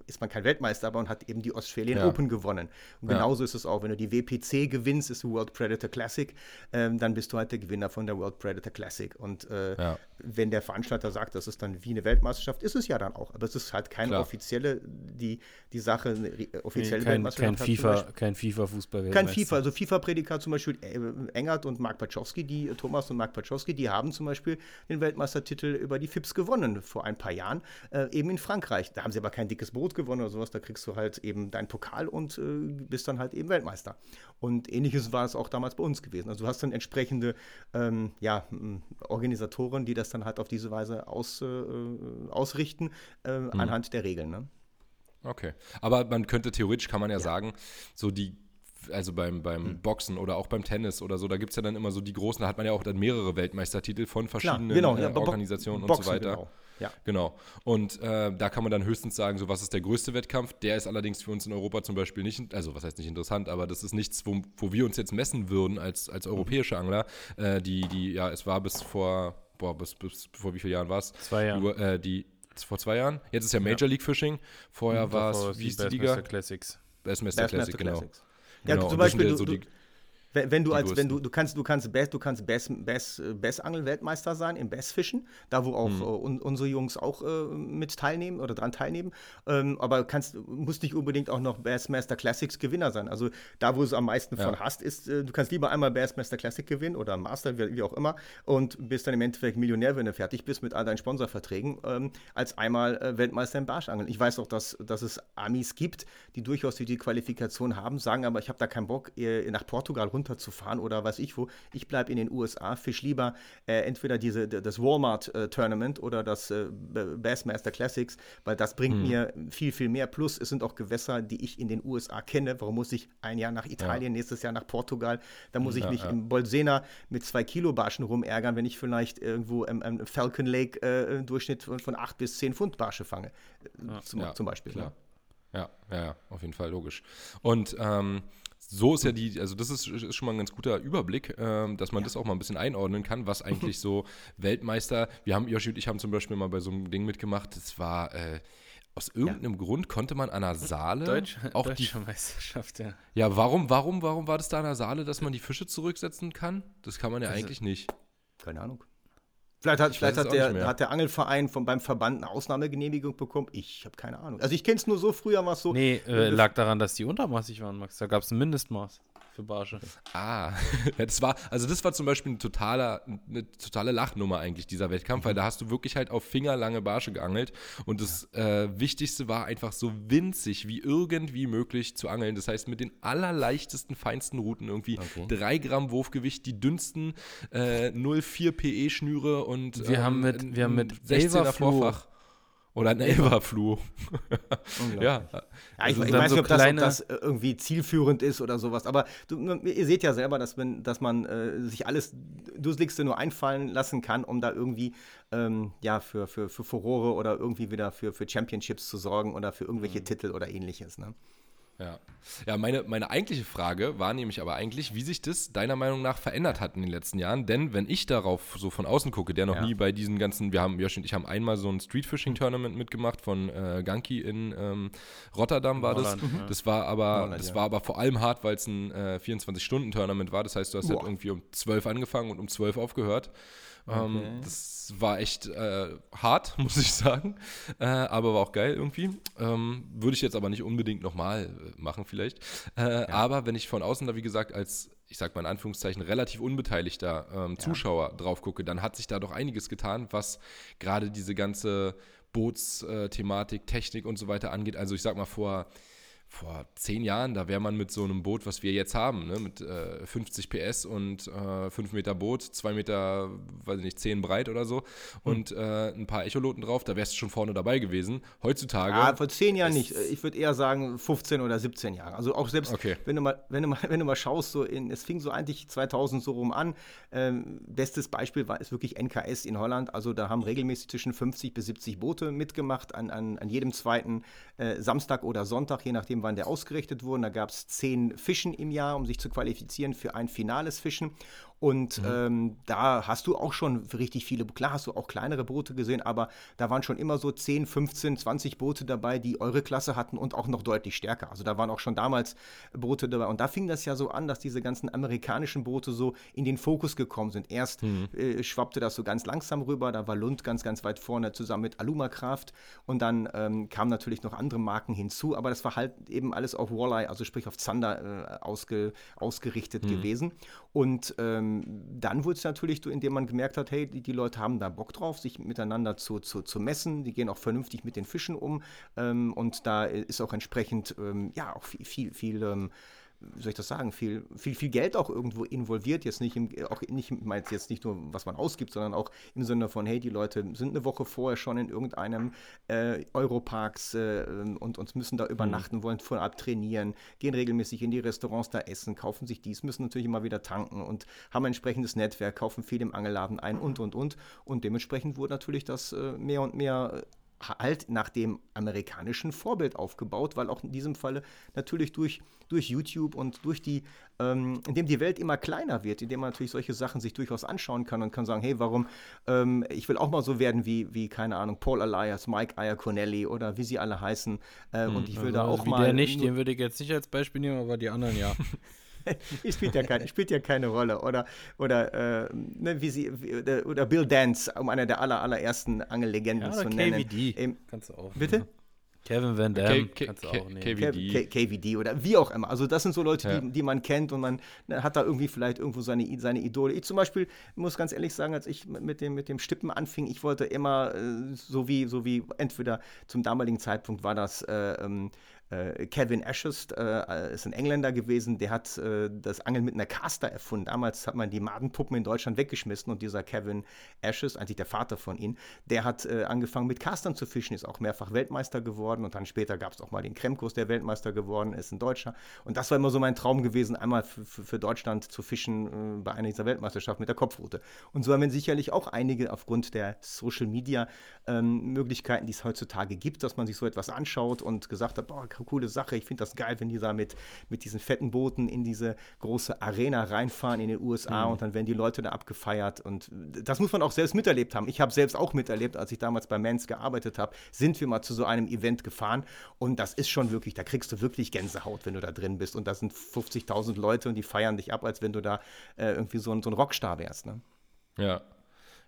ist man kein Weltmeister, aber und hat eben die Australian ja. Open gewonnen. Und ja. genauso ist es auch, wenn du die WPC gewinnst, ist die World Predator Classic, ähm, dann bist du halt der Gewinner von der World Predator Classic. Und äh, ja. wenn der Veranstalter sagt, das ist dann wie eine Weltmeisterschaft, ist es ja dann auch. Aber es ist halt keine Klar. offizielle, die, die Sache, eine offizielle nee, kein, Weltmeisterschaft. Kein FIFA, kein FIFA-Fußball. Kein FIFA, also FIFA-Prädikat zum Beispiel äh, Engert und Mark Pachowski, die Thomas und Mark Pachowski, die haben zum Beispiel den Weltmeistertitel über die FIPS gewonnen vor ein paar Jahren, äh, eben in Frankreich. Da haben sie aber kein dickes Boot gewonnen oder sowas, da kriegst du halt eben deinen Pokal und äh, bist dann halt eben Weltmeister. Und ähnliches war es auch damals bei uns gewesen. Also du hast dann entsprechende ähm, ja, Organisatoren, die das dann halt auf diese Weise aus, äh, ausrichten, äh, mhm. anhand der Regeln. Ne? Okay. Aber man könnte theoretisch, kann man ja, ja. sagen, so die also beim, beim mhm. Boxen oder auch beim Tennis oder so, da gibt es ja dann immer so die großen, da hat man ja auch dann mehrere Weltmeistertitel von verschiedenen Klar, genau, ja, äh, Organisationen Boxen, und so weiter. Genau. Ja. Genau. Und äh, da kann man dann höchstens sagen, so was ist der größte Wettkampf? Der ist allerdings für uns in Europa zum Beispiel nicht, also was heißt nicht interessant, aber das ist nichts, wo, wo wir uns jetzt messen würden als, als europäische Angler. Äh, die, die, ja, es war bis vor boah, bis, bis vor wie vielen Jahren war es? Zwei Jahre. Äh, die, vor zwei Jahren. Jetzt ist ja Major League Fishing. Vorher war es, wie ist die Liga? Classics. Bassmaster Classic, genau. Classics. Ja, Genau, zum Beispiel, ja du, so du, die- wenn, wenn du als, wenn du, größten. du kannst, du kannst Bass, du kannst Bass, Bass, äh, Bassangeln-Weltmeister sein im Bassfischen, da wo auch Mhm. un, unsere Jungs auch äh, mit teilnehmen oder dran teilnehmen. Ähm, aber kannst, musst nicht unbedingt auch noch Bassmaster Classics Gewinner sein. Also da, wo du es am meisten von Ja. hast, ist, äh, du kannst lieber einmal Bassmaster Classic gewinnen oder Master, wie, wie auch immer, und bist dann im Endeffekt Millionär, wenn du fertig bist mit all deinen Sponsorverträgen, ähm, als einmal äh, Weltmeister im Barschangeln. Ich weiß auch, dass, dass es Amis gibt, die durchaus die, die Qualifikation haben, sagen aber, ich habe da keinen Bock, äh, nach Portugal runterzufahren oder weiß ich wo. Ich bleibe in den USA, fisch lieber äh, entweder diese, das Walmart-Tournament oder das äh, Bassmaster Classics, weil das bringt mir viel, viel mehr. Plus, es sind auch Gewässer, die ich in den USA kenne. Warum muss ich ein Jahr nach Italien, nächstes Jahr nach Portugal? Da muss ich Ja, mich ja. im Bolsena mit zwei Kilo Barschen rumärgern, wenn ich vielleicht irgendwo im, im Falcon Lake äh, einen Durchschnitt von, von acht bis zehn Pfund Barsche fange. Äh, zum, Ja, zum Beispiel. klar. Ne? Ja, ja, ja, auf jeden Fall, logisch. Und ähm, so ist ja die, also das ist, ist schon mal ein ganz guter Überblick, ähm, dass man das auch mal ein bisschen einordnen kann, was eigentlich <laughs> so Weltmeister, wir haben, Joshi und ich haben zum Beispiel mal bei so einem Ding mitgemacht, das war, äh, aus irgendeinem Grund konnte man an der Saale <laughs> Deutsch, auch die, Deutsche Meisterschaft, ja. ja, warum, warum, warum war das da an der Saale, dass man die Fische zurücksetzen kann? Das kann man ja Also- eigentlich nicht. Keine Ahnung. Vielleicht hat, Ich vielleicht hat, der, hat der Angelverein von, beim Verband eine Ausnahmegenehmigung bekommen. Ich habe keine Ahnung. Also ich kenne es nur so, früher war es so. Nee, äh, lag daran, dass die untermaßig waren, Max. Da gab es ein Mindestmaß für Barsche. Ah, <laughs> ja, das war, also das war zum Beispiel ein totaler, eine totale Lachnummer eigentlich, dieser Wettkampf, weil da hast du wirklich halt auf fingerlange Barsche geangelt und das äh, Wichtigste war einfach so winzig wie irgendwie möglich zu angeln. Das heißt, mit den allerleichtesten, feinsten Routen irgendwie Okay. 3 Gramm Wurfgewicht, die dünnsten äh, 0,4 PE-Schnüre und Wir haben mit- wir haben mit 16er Elverfluo. Vorfach. Oder ein Elverfluo. ja. Ja, ich, Also ich weiß so nicht, ob das, ob das äh, irgendwie zielführend ist oder sowas. Aber du, ihr seht ja selber, dass, wenn, dass man äh, sich alles Dusseligste nur einfallen lassen kann, um da irgendwie ähm, ja, für, für, für Furore oder irgendwie wieder für, für Championships zu sorgen oder für irgendwelche Mhm. Titel oder ähnliches. Ne? Ja, ja meine, meine eigentliche Frage war nämlich aber eigentlich, wie sich das deiner Meinung nach verändert hat in den letzten Jahren. Denn wenn ich darauf so von außen gucke, der noch Ja. nie bei diesen ganzen, wir haben, Josh und ich haben einmal so ein Streetfishing-Tournament mitgemacht von äh, Ganki in ähm, Rotterdam war das. Holland, ja. Das war aber, Holland, das war aber vor allem hart, weil es ein äh, 24-Stunden-Tournament war. Das heißt, du hast halt Boah. irgendwie um 12 angefangen und um 12 aufgehört. Ähm, Okay. das war echt äh, hart, <laughs> muss ich sagen. Äh, aber war auch geil irgendwie. Ähm, Würde ich jetzt aber nicht unbedingt nochmal äh, machen, vielleicht. Äh, Aber wenn ich von außen da, wie gesagt, als, ich sag mal in Anführungszeichen, relativ unbeteiligter ähm, Zuschauer drauf gucke, dann hat sich da doch einiges getan, was gerade diese ganze Bootsthematik, Technik und so weiter angeht. Also ich sag mal vor. Vor zehn Jahren, da wäre man mit so einem Boot, was wir jetzt haben, ne, mit äh, 50 PS und äh, 5 Meter Boot, 2 Meter, weiß ich nicht, 10 breit oder so und äh, ein paar Echoloten drauf, da wärst du schon vorne dabei gewesen. Heutzutage. Ja, vor zehn Jahren es- nicht. Ich würde eher sagen 15 oder 17 Jahre. Also auch selbst, Okay. wenn, du mal, wenn, du mal, <laughs> wenn du mal schaust, so in, es fing so eigentlich 2000 so rum an. Ähm, bestes Beispiel war ist wirklich NKS in Holland. Also da haben regelmäßig zwischen 50 bis 70 Boote mitgemacht an, an, an jedem zweiten äh, Samstag oder Sonntag, je nachdem, wann der ausgerichtet wurde. Da gab es zehn Fischen im Jahr, um sich zu qualifizieren für ein finales Fischen. Und ähm, da hast du auch schon richtig viele, klar hast du auch kleinere Boote gesehen, aber da waren schon immer so 10, 15, 20 Boote dabei, die eure Klasse hatten und auch noch deutlich stärker. Also da waren auch schon damals Boote dabei. Und da fing das ja so an, dass diese ganzen amerikanischen Boote so in den Fokus gekommen sind. Erst äh, schwappte das so ganz langsam rüber, da war Lund ganz, ganz weit vorne zusammen mit Aluma Kraft. Und dann ähm, kamen natürlich noch andere Marken hinzu, aber das war halt eben alles auf Walleye, also sprich auf Zander äh, ausge, ausgerichtet gewesen. Und ähm, dann wurde es natürlich, so, indem man gemerkt hat, hey, die, die Leute haben da Bock drauf, sich miteinander zu, zu, zu messen. Die gehen auch vernünftig mit den Fischen um. Ähm, und da ist auch entsprechend, ähm, ja, auch viel, viel, viel ähm, wie soll ich das sagen, viel, viel, viel Geld auch irgendwo involviert. Jetzt nicht, im, auch nicht, ich meine jetzt nicht nur, was man ausgibt, sondern auch im Sinne von, hey, die Leute sind eine Woche vorher schon in irgendeinem äh, Europarks äh, und, und müssen da übernachten, wollen vorab trainieren, gehen regelmäßig in die Restaurants da essen, kaufen sich dies, müssen natürlich immer wieder tanken und haben ein entsprechendes Netzwerk, kaufen viel im Angelladen ein und, und, und. Und dementsprechend wurde natürlich das äh, mehr und mehr halt nach dem amerikanischen Vorbild aufgebaut, weil auch in diesem Falle natürlich durch, durch YouTube und durch die, ähm, indem die Welt immer kleiner wird, indem man natürlich solche Sachen sich durchaus anschauen kann und kann sagen, hey, warum, ähm, ich will auch mal so werden wie, wie, keine Ahnung, Paul Elias, Mike Iaconelli oder wie sie alle heißen äh, hm, und ich will also, da auch mal... Der nicht, den würde ich jetzt nicht als Beispiel nehmen, aber die anderen ja. <laughs> <laughs> spielt, ja kein, spielt ja keine Rolle. Oder, oder, äh, ne, wie sie, wie, oder Bill Dance, um einer der aller, allerersten Angellegenden ja, zu nennen. KVD. Ähm, kannst du auch. Bitte? Kevin Van Damme K kannst du auch nehmen. KVD. KVD oder wie auch immer. Also das sind so Leute, ja. die, die man kennt und man ne, hat da irgendwie vielleicht irgendwo seine, seine Idole. Ich zum Beispiel muss ganz ehrlich sagen, als ich mit dem, mit dem Stippen anfing, ich wollte immer äh, so wie, so wie entweder zum damaligen Zeitpunkt war das äh, ähm, äh, Kevin Ashes äh, ist ein Engländer gewesen, der hat äh, das Angeln mit einer Caster erfunden. Damals hat man die Madenpuppen in Deutschland weggeschmissen und dieser Kevin Ashes, eigentlich der Vater von ihm, der hat äh, angefangen mit Castern zu fischen, ist auch mehrfach Weltmeister geworden und dann später gab es auch mal den Kremkurs, der Weltmeister geworden ist, ein Deutscher. Und das war immer so mein Traum gewesen, einmal für Deutschland zu fischen äh, bei einer dieser Weltmeisterschaften mit der Kopfrute. Und so haben wir sicherlich auch einige aufgrund der Social Media ähm, Möglichkeiten, die es heutzutage gibt, dass man sich so etwas anschaut und gesagt hat, boah, coole Sache. Ich finde das geil, wenn die da mit, mit diesen fetten Booten in diese große Arena reinfahren in den USA mhm. und dann werden die Leute da abgefeiert. Und das muss man auch selbst miterlebt haben. Ich habe selbst auch miterlebt, als ich damals bei Mans gearbeitet habe, sind wir mal zu so einem Event gefahren und das ist schon wirklich, da kriegst du wirklich Gänsehaut, wenn du da drin bist. Und da sind 50.000 Leute und die feiern dich ab, als wenn du da äh, irgendwie so ein, so ein Rockstar wärst. Ne? Ja,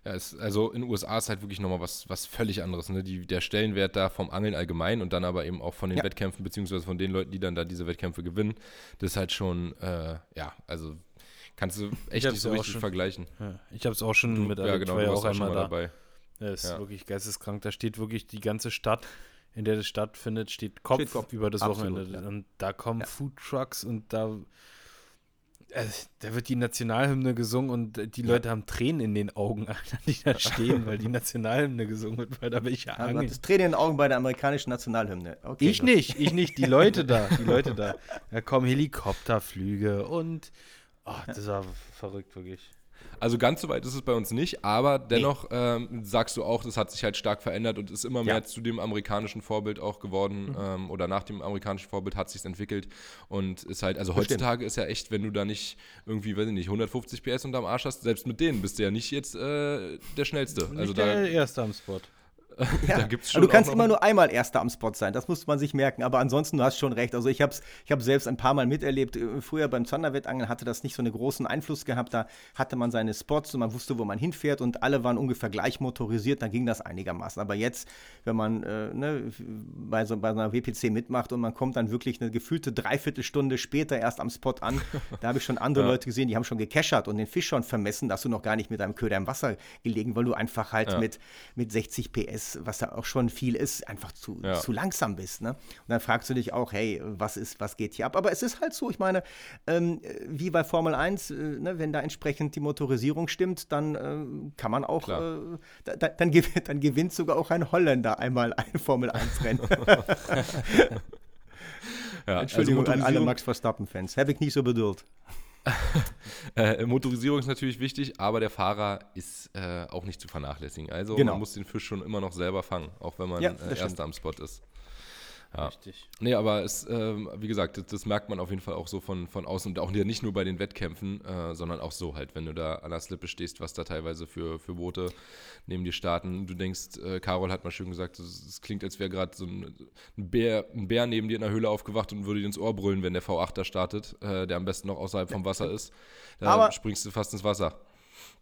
ja, es, also in den USA ist halt wirklich nochmal was, was völlig anderes. Ne? Die, der Stellenwert da vom Angeln allgemein und dann aber eben auch von den ja. Wettkämpfen, beziehungsweise von den Leuten, die dann da diese Wettkämpfe gewinnen, das ist halt schon, äh, ja, also kannst du echt nicht so richtig schon, vergleichen. Ja, ich habe es auch schon du, mit Ja, genau, du warst auch, auch einmal da. dabei. Das ist wirklich geisteskrank. Da steht wirklich die ganze Stadt, in der das stattfindet, steht Kopf, steht Kopf. über das Absolut, Wochenende. Und da kommen Food Trucks und da also, da wird die Nationalhymne gesungen und die Leute ja. haben Tränen in den Augen, <laughs> Alter, die da stehen, weil die Nationalhymne gesungen wird, weil da welche ja, Angel. Du Tränen in den Augen bei der amerikanischen Nationalhymne. Okay, ich gut. nicht, ich nicht, die Leute da, die <laughs> Leute da. Da kommen Helikopterflüge und oh, das war verrückt, wirklich. Also ganz so weit ist es bei uns nicht, aber dennoch ähm, sagst du auch, das hat sich halt stark verändert und ist immer mehr ja. zu dem amerikanischen Vorbild auch geworden mhm. ähm, oder nach dem amerikanischen Vorbild hat sich entwickelt und ist halt, also heutzutage ist ja echt, wenn du da nicht irgendwie, weiß ich nicht, 150 PS unterm Arsch hast, selbst mit denen bist du ja nicht jetzt äh, der Schnellste. Nicht also der da, Erste am Spot. Ja. da gibt's schon also du kannst immer nur einmal Erster am Spot sein, das muss man sich merken. Aber ansonsten, du hast schon recht. Also ich habe es ich hab selbst ein paar Mal miterlebt. Äh, früher beim Zanderwettangeln hatte das nicht so einen großen Einfluss gehabt. Da hatte man seine Spots und man wusste, wo man hinfährt und alle waren ungefähr gleich motorisiert. Dann ging das einigermaßen. Aber jetzt, wenn man äh, ne, bei, so, bei einer WPC mitmacht und man kommt dann wirklich eine gefühlte Dreiviertelstunde später erst am Spot an, da habe ich schon andere <laughs> ja. Leute gesehen, die haben schon gekeschert und den Fisch schon vermessen, dass du noch gar nicht mit deinem Köder im Wasser gelegen, weil du einfach halt ja. mit, mit 60 PS, was da auch schon viel ist, einfach zu, ja. zu langsam bist. Ne? Und dann fragst du dich auch, hey, was ist, was geht hier ab? Aber es ist halt so, ich meine, ähm, wie bei Formel 1, äh, ne, wenn da entsprechend die Motorisierung stimmt, dann äh, kann man auch, äh, da, dann, gewinnt, <laughs> dann gewinnt sogar auch ein Holländer einmal ein Formel 1-Rennen. <laughs> <laughs> ja, Entschuldigung also an alle Max Verstappen-Fans. Habe ich nicht so beduldet. <laughs> äh, Motorisierung ist natürlich wichtig, aber der Fahrer ist äh, auch nicht zu vernachlässigen. Also genau. man muss den Fisch schon immer noch selber fangen, auch wenn man ja, äh, Erster am Spot ist. Ja. Richtig. Nee, aber es, ähm, wie gesagt, das, das, merkt man auf jeden Fall auch so von, von außen und auch nicht nur bei den Wettkämpfen, äh, sondern auch so halt, wenn du da an der Slippe stehst, was da teilweise für, für Boote neben dir starten. Du denkst, äh, Carol hat mal schön gesagt, es klingt, als wäre gerade so ein, ein, Bär, ein Bär neben dir in der Höhle aufgewacht und würde dir ins Ohr brüllen, wenn der V8 da startet, äh, der am besten noch außerhalb vom Wasser ist. Da aber, springst du fast ins Wasser.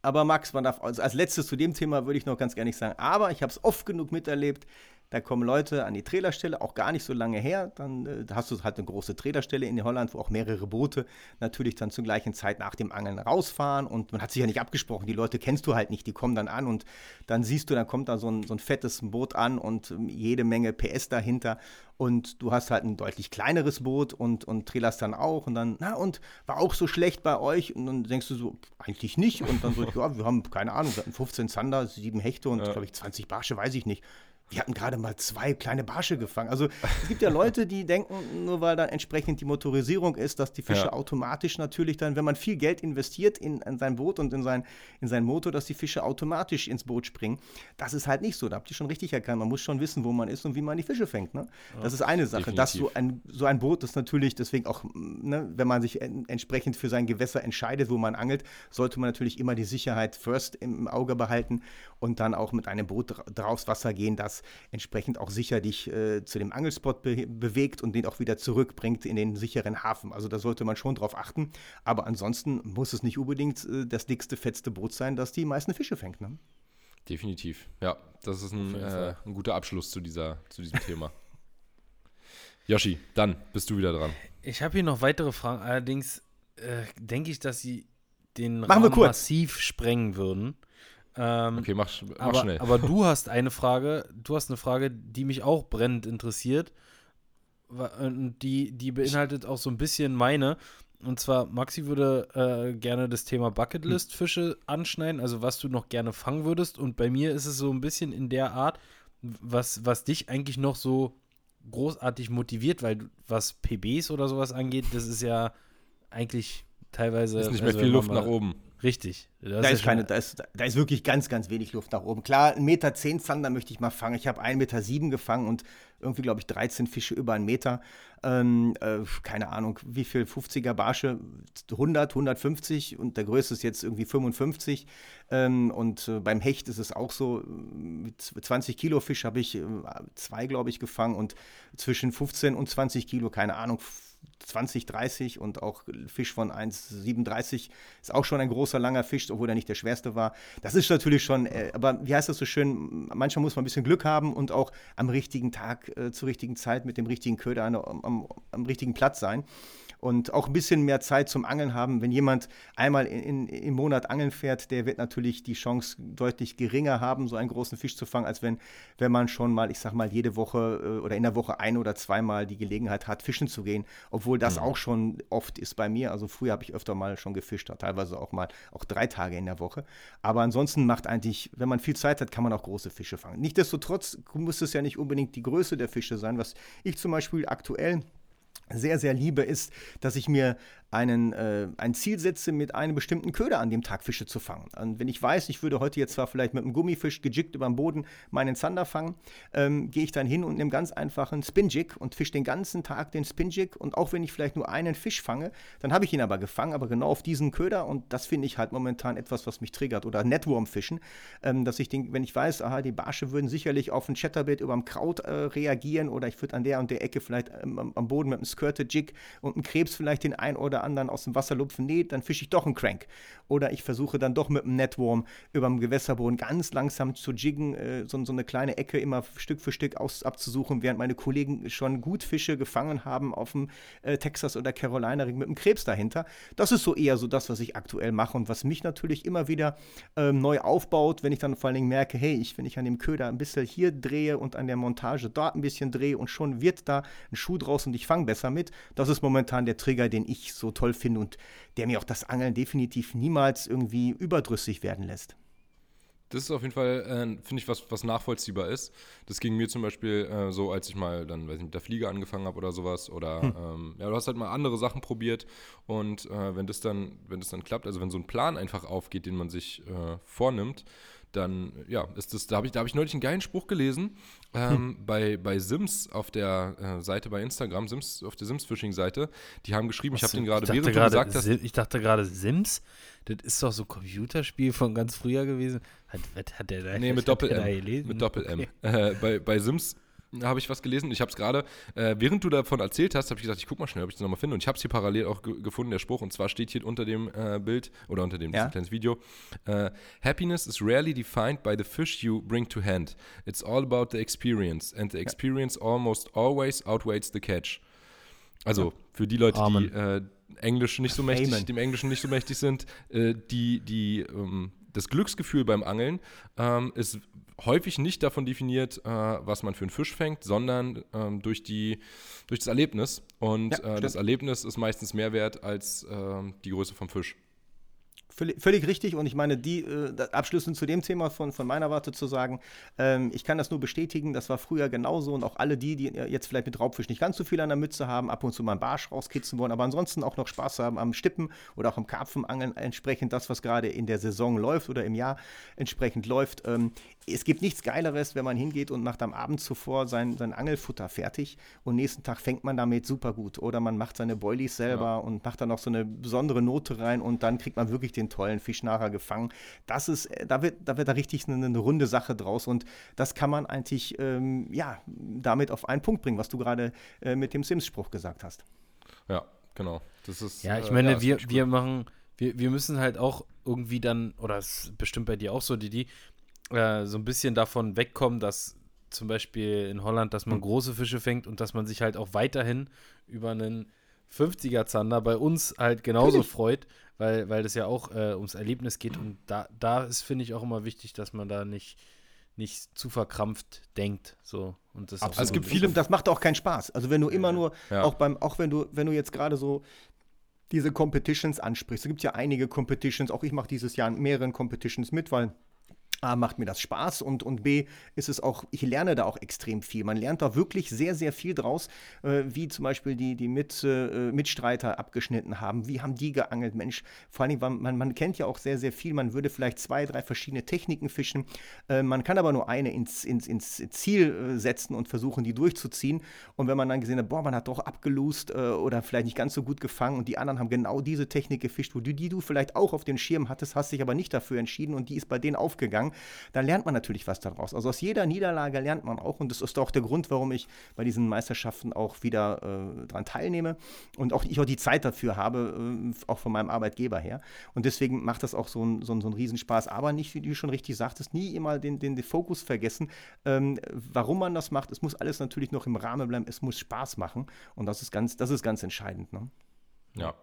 Aber Max, man darf also als letztes zu dem Thema würde ich noch ganz gerne sagen, aber ich habe es oft genug miterlebt, da kommen Leute an die Trailerstelle, auch gar nicht so lange her. Dann äh, hast du halt eine große Trailerstelle in Holland, wo auch mehrere Boote natürlich dann zur gleichen Zeit nach dem Angeln rausfahren. Und man hat sich ja nicht abgesprochen. Die Leute kennst du halt nicht. Die kommen dann an und dann siehst du, dann kommt da so ein, so ein fettes Boot an und ähm, jede Menge PS dahinter. Und du hast halt ein deutlich kleineres Boot und, und trailerst dann auch. Und dann, na, und war auch so schlecht bei euch? Und dann denkst du so, eigentlich nicht. Und dann so, <laughs> ja, wir haben keine Ahnung, wir hatten 15 Zander, 7 Hechte und, ja. glaube ich, 20 Barsche, weiß ich nicht wir hatten gerade mal zwei kleine Barsche gefangen. Also es gibt ja <laughs> Leute, die denken, nur weil dann entsprechend die Motorisierung ist, dass die Fische ja. automatisch natürlich dann, wenn man viel Geld investiert in, in sein Boot und in sein, in sein Motor, dass die Fische automatisch ins Boot springen. Das ist halt nicht so. Da habt ihr schon richtig erkannt. Man muss schon wissen, wo man ist und wie man die Fische fängt. Ne? Das ist eine Sache. Definitiv. Dass so ein, so ein Boot ist natürlich deswegen auch, ne, wenn man sich en entsprechend für sein Gewässer entscheidet, wo man angelt, sollte man natürlich immer die Sicherheit first im Auge behalten und dann auch mit einem Boot draufs Wasser gehen, das entsprechend auch sicher dich äh, zu dem Angelspot be bewegt und den auch wieder zurückbringt in den sicheren Hafen. Also da sollte man schon drauf achten. Aber ansonsten muss es nicht unbedingt äh, das dickste, fettste Boot sein, das die meisten Fische fängt. Ne? Definitiv. Ja, das ist ein, äh, ein guter Abschluss zu, dieser, zu diesem Thema. <laughs> Yoshi, dann bist du wieder dran. Ich habe hier noch weitere Fragen. Allerdings äh, denke ich, dass sie den Machen Rahmen massiv sprengen würden. Ähm, okay, mach, mach aber, schnell. Aber du <laughs> hast eine Frage, du hast eine Frage, die mich auch brennend interessiert. Und die, die beinhaltet auch so ein bisschen meine. Und zwar, Maxi würde äh, gerne das Thema Bucketlist-Fische anschneiden, also was du noch gerne fangen würdest. Und bei mir ist es so ein bisschen in der Art, was, was dich eigentlich noch so großartig motiviert, weil was PBs oder sowas angeht, das ist ja eigentlich teilweise. Ist nicht mehr also, viel Luft nach oben. Richtig. Da ist, keine, da, ist, da ist wirklich ganz, ganz wenig Luft nach oben. Klar, 1,10 Meter zehn Zander möchte ich mal fangen. Ich habe 1,7 Meter sieben gefangen und irgendwie, glaube ich, 13 Fische über einen Meter. Ähm, äh, keine Ahnung, wie viel 50er Barsche? 100, 150 und der größte ist jetzt irgendwie 55. Ähm, und äh, beim Hecht ist es auch so. Mit 20 Kilo Fisch habe ich äh, zwei, glaube ich, gefangen und zwischen 15 und 20 Kilo, keine Ahnung, 20, 30 und auch Fisch von 1,37 ist auch schon ein großer, langer Fisch, obwohl er nicht der schwerste war. Das ist natürlich schon, äh, aber wie heißt das so schön, manchmal muss man ein bisschen Glück haben und auch am richtigen Tag, äh, zur richtigen Zeit mit dem richtigen Köder am, am, am richtigen Platz sein und auch ein bisschen mehr Zeit zum Angeln haben. Wenn jemand einmal in, in, im Monat angeln fährt, der wird natürlich die Chance deutlich geringer haben, so einen großen Fisch zu fangen, als wenn, wenn man schon mal, ich sag mal, jede Woche äh, oder in der Woche ein oder zweimal die Gelegenheit hat, fischen zu gehen, obwohl das mhm. auch schon oft ist bei mir. Also früher habe ich öfter mal schon gefischt, teilweise auch mal auch drei Tage in der Woche. Aber ansonsten macht eigentlich, wenn man viel Zeit hat, kann man auch große Fische fangen. Nichtsdestotrotz muss es ja nicht unbedingt die Größe der Fische sein, was ich zum Beispiel aktuell sehr, sehr liebe, ist, dass ich mir einen, äh, ein Ziel setze, mit einem bestimmten Köder an dem Tag Fische zu fangen. Und wenn ich weiß, ich würde heute jetzt zwar vielleicht mit einem Gummifisch gejickt über dem Boden meinen Zander fangen, ähm, gehe ich dann hin und nehme ganz einfachen Spinjig und fische den ganzen Tag den Spinjig. Und auch wenn ich vielleicht nur einen Fisch fange, dann habe ich ihn aber gefangen, aber genau auf diesen Köder. Und das finde ich halt momentan etwas, was mich triggert. Oder Networm-Fischen, ähm, dass ich den, wenn ich weiß, aha, die Barsche würden sicherlich auf ein Chatterbait über dem Kraut äh, reagieren oder ich würde an der und der Ecke vielleicht ähm, am Boden mit einem Skirte-Jig und einem Krebs vielleicht den ein oder anderen aus dem Wasser lupfen, nee, dann fische ich doch einen Crank. Oder ich versuche dann doch mit einem Networm über dem Gewässerboden ganz langsam zu jiggen, äh, so, so, eine kleine Ecke immer Stück für Stück aus, abzusuchen, während meine Kollegen schon gut Fische gefangen haben auf dem äh, Texas oder Carolina Ring mit einem Krebs dahinter. Das ist so eher so das, was ich aktuell mache und was mich natürlich immer wieder ähm, neu aufbaut, wenn ich dann vor allen Dingen merke, hey, ich, wenn ich an dem Köder ein bisschen hier drehe und an der Montage dort ein bisschen drehe und schon wird da ein Schuh draus und ich fange besser mit. Das ist momentan der Trigger, den ich so toll finde und der mir auch das Angeln definitiv niemals irgendwie überdrüssig werden lässt. Das ist auf jeden Fall, äh, finde ich, was, was nachvollziehbar ist. Das ging mir zum Beispiel äh, so, als ich mal dann, weiß nicht, mit der Fliege angefangen habe oder sowas. Oder hm. ähm, ja, du hast halt mal andere Sachen probiert und äh, wenn das dann, wenn das dann klappt, also wenn so ein Plan einfach aufgeht, den man sich äh, vornimmt, dann ja, ist das, da habe ich, hab ich neulich einen geilen Spruch gelesen ähm, hm. bei, bei Sims auf der äh, Seite bei Instagram, Sims, auf der Sims-Phishing-Seite. Die haben geschrieben, Was, ich habe den gerade, während du gesagt hast. Ich dachte gerade, Sims, das ist doch so ein Computerspiel von ganz früher gewesen. Hat, was hat der da Nee, mit Doppel-M. Mit Doppel-M. Okay. Äh, bei, bei Sims habe ich was gelesen. Ich habe es gerade, äh, während du davon erzählt hast, habe ich gesagt, ich guck mal schnell, ob ich das nochmal finde. Und ich habe es hier parallel auch ge gefunden, der Spruch. Und zwar steht hier unter dem äh, Bild oder unter dem ja? kleines Video: uh, Happiness is rarely defined by the fish you bring to hand. It's all about the experience. And the experience ja. almost always outweighs the catch. Also für die Leute, Amen. die äh, Englisch nicht so mächtig, Amen. dem Englischen nicht so mächtig sind, äh, die, die ähm, das Glücksgefühl beim Angeln ähm, ist häufig nicht davon definiert, äh, was man für einen Fisch fängt, sondern ähm, durch, die, durch das Erlebnis. Und ja, äh, das Erlebnis ist meistens mehr wert als äh, die Größe vom Fisch. Völlig, völlig, richtig und ich meine, die äh, abschließend zu dem Thema von, von meiner Warte zu sagen, ähm, ich kann das nur bestätigen, das war früher genauso und auch alle die, die jetzt vielleicht mit Raubfisch nicht ganz so viel an der Mütze haben, ab und zu mal einen Barsch rauskitzen wollen, aber ansonsten auch noch Spaß haben am Stippen oder auch am Karpfenangeln, entsprechend das, was gerade in der Saison läuft oder im Jahr entsprechend läuft. Ähm, es gibt nichts Geileres, wenn man hingeht und macht am Abend zuvor sein, sein Angelfutter fertig und nächsten Tag fängt man damit super gut oder man macht seine Boilies selber ja. und macht dann noch so eine besondere Note rein und dann kriegt man wirklich den tollen Fisch nachher gefangen. Das ist, äh, da wird, da wird da richtig eine, eine runde Sache draus und das kann man eigentlich, ähm, ja, damit auf einen Punkt bringen, was du gerade äh, mit dem Sims-Spruch gesagt hast. Ja, genau. Das ist, ja, ich äh, meine, ja, wir, wir machen, wir, wir müssen halt auch irgendwie dann, oder es ist bestimmt bei dir auch so, Didi, äh, so ein bisschen davon wegkommen, dass zum Beispiel in Holland, dass man hm. große Fische fängt und dass man sich halt auch weiterhin über einen 50er Zander bei uns halt genauso freut, weil, weil das ja auch äh, ums Erlebnis geht. Und da, da ist, finde ich, auch immer wichtig, dass man da nicht, nicht zu verkrampft denkt. So. Und das also es gibt viele, das macht auch keinen Spaß. Also wenn du immer nur, ja. auch beim, auch wenn du, wenn du jetzt gerade so diese Competitions ansprichst, es gibt ja einige Competitions, auch ich mache dieses Jahr in mehreren Competitions mit, weil A, macht mir das Spaß und, und B, ist es auch, ich lerne da auch extrem viel. Man lernt da wirklich sehr, sehr viel draus, äh, wie zum Beispiel die, die Mit, äh, Mitstreiter abgeschnitten haben. Wie haben die geangelt? Mensch, vor allem, man, man kennt ja auch sehr, sehr viel. Man würde vielleicht zwei, drei verschiedene Techniken fischen. Äh, man kann aber nur eine ins, ins, ins Ziel äh, setzen und versuchen, die durchzuziehen. Und wenn man dann gesehen hat, boah, man hat doch abgelost äh, oder vielleicht nicht ganz so gut gefangen und die anderen haben genau diese Technik gefischt, wo du, die du vielleicht auch auf den Schirm hattest, hast dich aber nicht dafür entschieden und die ist bei denen aufgegangen gegangen, dann lernt man natürlich was daraus. Also aus jeder Niederlage lernt man auch und das ist auch der Grund, warum ich bei diesen Meisterschaften auch wieder äh, daran teilnehme und auch ich auch die Zeit dafür habe, äh, auch von meinem Arbeitgeber her. Und deswegen macht das auch so ein, so so ein Riesenspaß, aber nicht, wie du schon richtig sagtest, nie immer den, den, den Fokus vergessen, ähm, warum man das macht. Es muss alles natürlich noch im Rahmen bleiben, es muss Spaß machen und das ist ganz, das ist ganz entscheidend. Ne? Ja,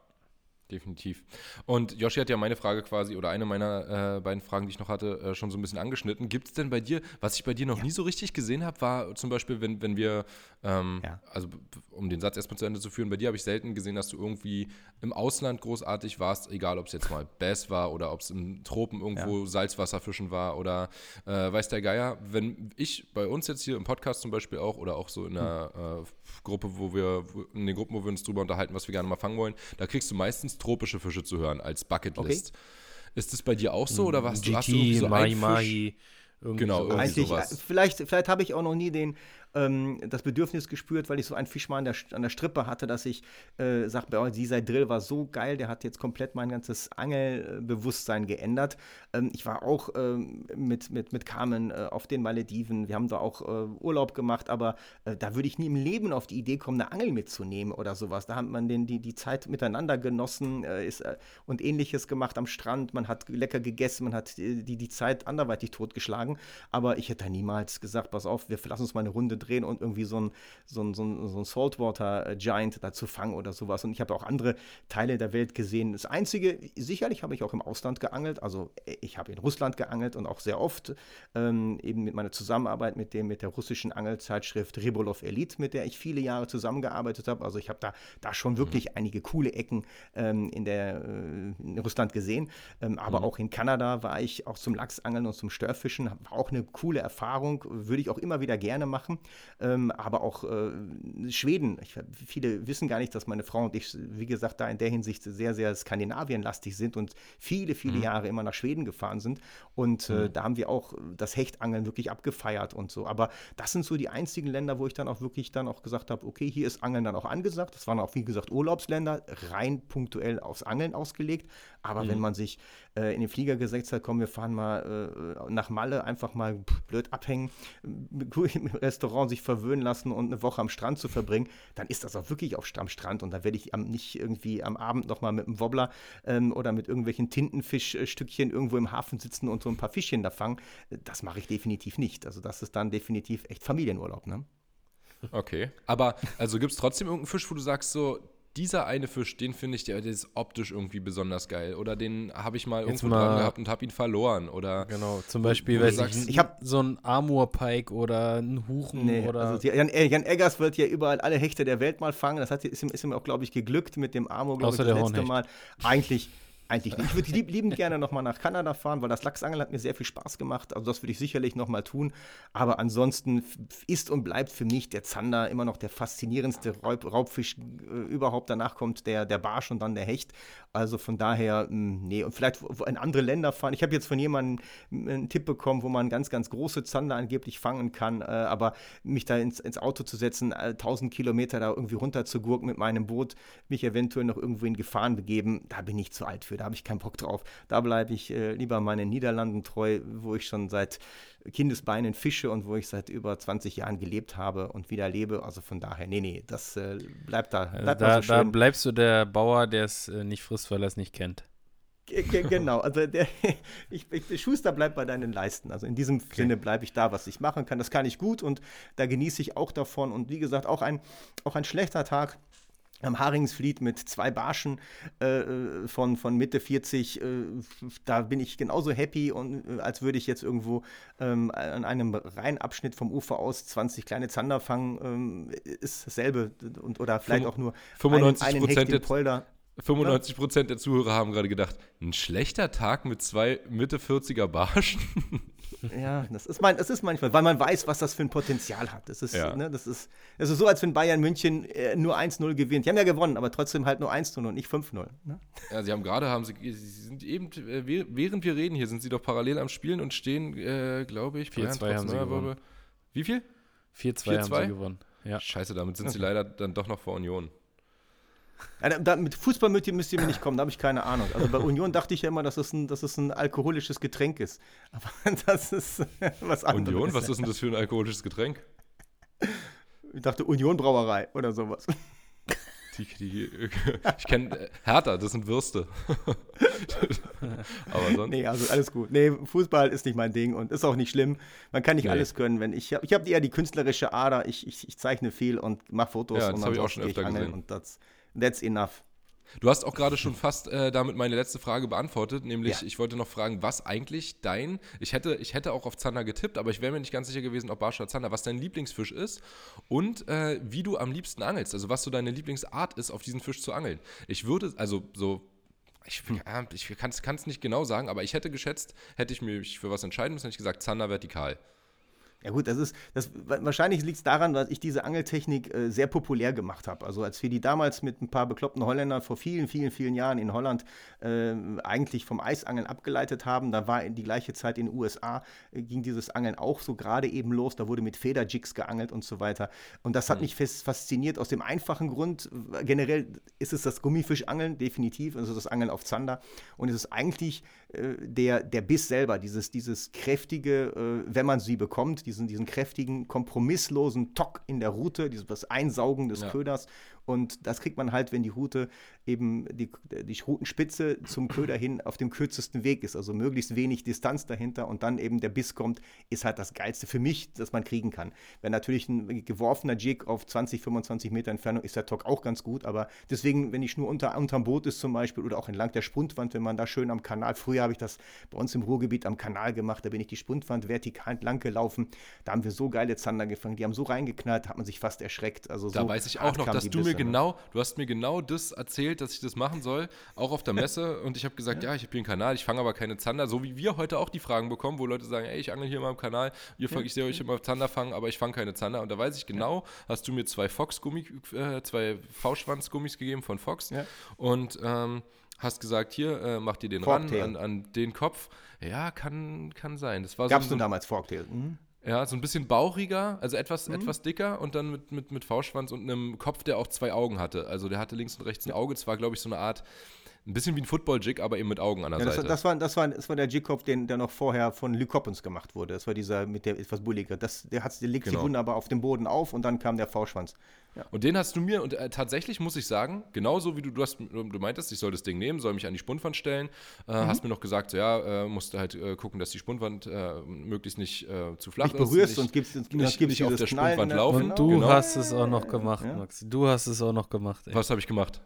definitiv. Und Joshi hat ja meine Frage quasi oder eine meiner äh, beiden Fragen, die ich noch hatte, äh, schon so ein bisschen angeschnitten. Gibt es denn bei dir, was ich bei dir noch ja. nie so richtig gesehen habe, war zum Beispiel, wenn, wenn wir, ähm, ja. also um den Satz erstmal zu Ende zu führen, bei dir habe ich selten gesehen, dass du irgendwie im Ausland großartig warst, egal ob es jetzt mal Bass war oder ob es im Tropen irgendwo ja. Salzwasserfischen war oder äh, weiß der Geier. Wenn ich bei uns jetzt hier im Podcast zum Beispiel auch oder auch so in der hm. Gruppe, wo wir, in den Gruppen, wo wir uns drüber unterhalten, was wir gerne mal fangen wollen, da kriegst du meistens tropische Fische zu hören als Bucketlist. Okay. Ist das bei dir auch so oder was? GT, du hast du so Mahi, Mahi. Genau, Eigentlich, sowas. Vielleicht, vielleicht habe ich auch noch nie den, ähm, das Bedürfnis gespürt, weil ich so einen Fisch mal an der, an der Strippe hatte, dass ich äh, sage, oh, dieser Drill war so geil, der hat jetzt komplett mein ganzes Angelbewusstsein geändert. Ähm, ich war auch ähm, mit, mit, mit Carmen äh, auf den Malediven, wir haben da auch äh, Urlaub gemacht, aber äh, da würde ich nie im Leben auf die Idee kommen, eine Angel mitzunehmen oder sowas. Da hat man den, die, die Zeit miteinander genossen äh, ist, äh, und ähnliches gemacht am Strand, man hat lecker gegessen, man hat die, die, Zeit anderweitig totgeschlagen, aber ich hätte niemals gesagt, pass auf, wir lassen uns mal eine Runde drehen und irgendwie so ein, so ein, so ein, so ein Saltwater Giant dazu fangen oder sowas. Und ich habe auch andere Teile der Welt gesehen. Das Einzige, sicherlich habe ich auch im Ausland geangelt. Also äh, ich habe in Russland geangelt und auch sehr oft ähm, eben mit meiner Zusammenarbeit mit dem, mit der russischen Angelzeitschrift Ribolov Elite, mit der ich viele Jahre zusammengearbeitet habe. Also ich habe da, da schon wirklich mhm. einige coole Ecken ähm, in, der, äh, in Russland gesehen. Ähm, aber mhm. auch in Kanada war ich auch zum Lachsangeln und zum Störfischen. War auch eine coole Erfahrung. Würde ich auch immer wieder gerne machen ähm, aber auch äh, Schweden. Ich, viele wissen gar nicht, dass meine Frau und ich, wie gesagt, da in der Hinsicht sehr, sehr skandinavienlastig sind und viele, viele mhm. Jahre immer nach Schweden gefahren sind. Und äh, mhm. da haben wir auch das Hechtangeln wirklich abgefeiert und so. Aber das sind so die einzigen Länder, wo ich dann auch wirklich dann auch gesagt habe, okay, hier ist Angeln dann auch angesagt. Das waren auch, wie gesagt, Urlaubsländer, rein punktuell aufs Angeln ausgelegt. Aber mhm. wenn man sich äh, in den Flieger gesetzt hat, komm, wir fahren mal äh, nach Malle, einfach mal blöd abhängen, <laughs> im Restaurant sich verwöhnen lassen und eine Woche am Strand zu verbringen, dann ist das auch wirklich auf, am Strand. Und da werde ich am, nicht irgendwie am Abend nochmal mit einem Wobbler ähm, oder mit irgendwelchen Tintenfischstückchen irgendwo im Hafen sitzen und so ein paar Fischchen da fangen. Das mache ich definitiv nicht. Also das ist dann definitiv echt Familienurlaub, ne? Okay. Aber also gibt es trotzdem irgendeinen Fisch, wo du sagst, so, dieser eine Fisch, den finde ich, der, der, ist optisch irgendwie besonders geil. Oder den habe ich mal Jetzt irgendwo mal, dran gehabt und habe ihn verloren. Oder genau, zum Beispiel, weiß ich, ich habe so einen Amurpike oder einen Huchen nee, oder. Also Jan, Jan, Eggers wird ja überall alle Hechte der Welt mal fangen. Das hat, ist, ihm, ist ihm auch, glaube ich, geglückt mit dem Amur, glaube ich, das letzte Mal. Eigentlich Eigentlich nicht. Ich würde lieb, liebend gerne nochmal nach Kanada fahren, weil das Lachsangeln hat mir sehr viel Spaß gemacht. Also das würde ich sicherlich nochmal tun. Aber ansonsten ist und bleibt für mich der Zander immer noch der faszinierendste Raub, Raubfisch äh, überhaupt. Danach kommt der, der Barsch und dann der Hecht. Also von daher, mh, hm, nee. Und vielleicht in andere Länder fahren. Ich habe jetzt von jemandem einen Tipp bekommen, wo man ganz, ganz große Zander angeblich fangen kann. Äh, aber mich da ins, ins Auto zu setzen, äh, 1000 Kilometer da irgendwie runter zu gurken mit meinem Boot, mich eventuell noch irgendwo in Gefahren begeben, da bin ich zu alt für da habe ich keinen Bock drauf. Da bleibe ich äh, lieber meinen Niederlanden treu, wo ich schon seit Kindesbeinen fische und wo ich seit über 20 Jahren gelebt habe und wieder lebe. Also von daher, nee, nee, das äh, bleibt da. Bleibt da, so da bleibst du der Bauer, der es äh, nicht frisst, weil er es nicht kennt. genau, also der, <laughs> ich, ich, Schuster bleibt bei deinen Leisten. Also in diesem okay. Sinne bleibe ich da, was ich machen kann. Das kann ich gut und da genieße ich auch davon. Und wie gesagt, auch ein, auch ein schlechter Tag am Haringsfleet mit zwei Barschen äh, äh von, von Mitte 40, äh, da bin ich genauso happy, und, äh, als würde ich jetzt irgendwo ähm, an einem Rheinabschnitt vom Ufer aus 20 kleine Zander fangen, ähm, ist dasselbe. Und, oder vielleicht auch nur 95 einen, einen Hecht Polder. 95 Prozent der Zuhörer haben gerade gedacht, ein schlechter Tag mit zwei Mitte 40er Barschen. Ja, das ist, mein, das ist manchmal, weil man weiß, was das für ein Potenzial hat. Das ist, ja. ne, das ist, das ist so, als wenn Bayern München äh, nur 1-0 gewinnt. Die haben ja gewonnen, aber trotzdem halt nur 1-0 und nicht 5-0. Ne? Ja, sie haben gerade, haben sie, sie sind eben, äh, während wir reden hier, sind sie doch parallel am Spielen und stehen, äh, glaube ich, 4-2 haben sie gewonnen. Wie viel? 4-2 haben sie gewonnen. Ja. Scheiße, damit sind okay. sie leider dann doch noch vor Union. Ja, da, mit Fußball müsst ihr, müsst ihr mir nicht kommen, da habe ich keine Ahnung. Also bei Union dachte ich ja immer, dass es ein, dass es ein alkoholisches Getränk ist. Aber <laughs> das ist was anderes. Union? Was ist denn das für ein alkoholisches Getränk? Ich dachte Union Brauerei oder sowas. Die, die, ich kenne äh, Hertha, das sind Würste. <laughs> Aber sonst. Nee, also alles gut. Nee, Fußball ist nicht mein Ding und ist auch nicht schlimm. Man kann nicht nee. alles können. Wenn ich ich habe eher die künstlerische Ader. Ich, ich, ich zeichne viel und mache Fotos. Ja, das habe ich auch schon öfter gesehen. Und das, That's enough. Du hast auch gerade schon fast äh, damit meine letzte Frage beantwortet, nämlich ja. ich wollte noch fragen, was eigentlich dein, ich hätte, ich hätte auch auf Zander getippt, aber ich wäre mir nicht ganz sicher gewesen, ob Barsch oder Zander, was dein Lieblingsfisch ist und äh, wie du am liebsten angelst, also was so deine Lieblingsart ist, auf diesen Fisch zu angeln. Ich würde, also so ich, ja, ich kann es nicht genau sagen, aber ich hätte geschätzt, hätte ich mich für was entscheiden müssen, hätte ich gesagt, Zander vertikal. Ja gut, das ist, das, wahrscheinlich liegt es daran, dass ich diese Angeltechnik äh, sehr populär gemacht habe. Also als wir die damals mit ein paar bekloppten Holländern vor vielen, vielen, vielen Jahren in Holland äh, eigentlich vom Eisangeln abgeleitet haben, da war in die gleiche Zeit in den USA, äh, ging dieses Angeln auch so gerade eben los, da wurde mit Federjigs geangelt und so weiter. Und das hat mhm. mich fasziniert aus dem einfachen Grund, generell ist es das Gummifischangeln, definitiv, also das Angeln auf Zander. Und es ist eigentlich der, der Biss selber, dieses, dieses kräftige, äh, wenn man sie bekommt, diesen, diesen kräftigen, kompromisslosen Tock in der Route, dieses Einsaugen des ja. Köders und das kriegt man halt, wenn die Route eben die, die Routenspitze zum Köder hin auf dem kürzesten Weg ist. Also möglichst wenig Distanz dahinter und dann eben der Biss kommt, ist halt das Geilste für mich, das man kriegen kann. Wenn natürlich ein geworfener Jig auf 20, 25 Meter Entfernung ist der Tock auch ganz gut, aber deswegen, wenn ich nur unter, unterm Boot ist zum Beispiel oder auch entlang der Spundwand, wenn man da schön am Kanal, früher habe ich das bei uns im Ruhrgebiet am Kanal gemacht, da bin ich die Spundwand vertikal entlang gelaufen, da haben wir so geile Zander gefangen, die haben so reingeknallt, hat man sich fast erschreckt. Also da so weiß ich auch noch, dass du mir mir genau, du hast mir genau das erzählt, dass ich das machen soll, auch auf der Messe. <laughs> und ich habe gesagt, ja, ja ich habe hier einen Kanal, ich fange aber keine Zander. So wie wir heute auch die Fragen bekommen, wo Leute sagen, ey, ich angel hier mal im Kanal, ihr, ja, ich sehe euch immer Zander fangen, aber ich fange keine Zander. Und da weiß ich genau, hast du mir zwei Fox-Gummi, äh, zwei V-Schwanz-Gummis gegeben von Fox. Und ähm, hast gesagt, hier, äh, mach dir den Forktail. ran an, an, den Kopf. Ja, kann, kann sein. Das war Gab's so, du damals Forktail? Mhm. Ja, so ein bisschen bauchiger, also etwas, mhm. etwas dicker und dann mit, mit, mit V-Schwanz und einem Kopf, der auch zwei Augen hatte. Also der hatte links und rechts ein Auge. Es war, glaube ich, so eine Art, ein bisschen wie ein Football-Jig, aber eben mit Augen an der ja, das, Seite. Das war, das, war, das war der Jig-Kopf, der noch vorher von Luke Coppens gemacht wurde. Das war dieser mit der etwas bulliger. Das, der, der legt genau. sich wunderbar auf den Boden auf und dann kam der V-Schwanz. Ja. Und den hast du mir, und äh, tatsächlich muss ich sagen, genauso wie du, du, hast, du meintest, ich soll das Ding nehmen, soll mich an die Spundwand stellen, äh, mhm. hast mir noch gesagt, so, ja, äh, musst du halt äh, gucken, dass die Spundwand äh, möglichst nicht äh, zu flach nicht ist. Berührst und gibst, nicht, nicht, nicht auf der Spundwand ne? laufen. Und du genau. hast es auch noch gemacht, ja. Maxi. Du hast es auch noch gemacht. Ey. Was habe ich gemacht?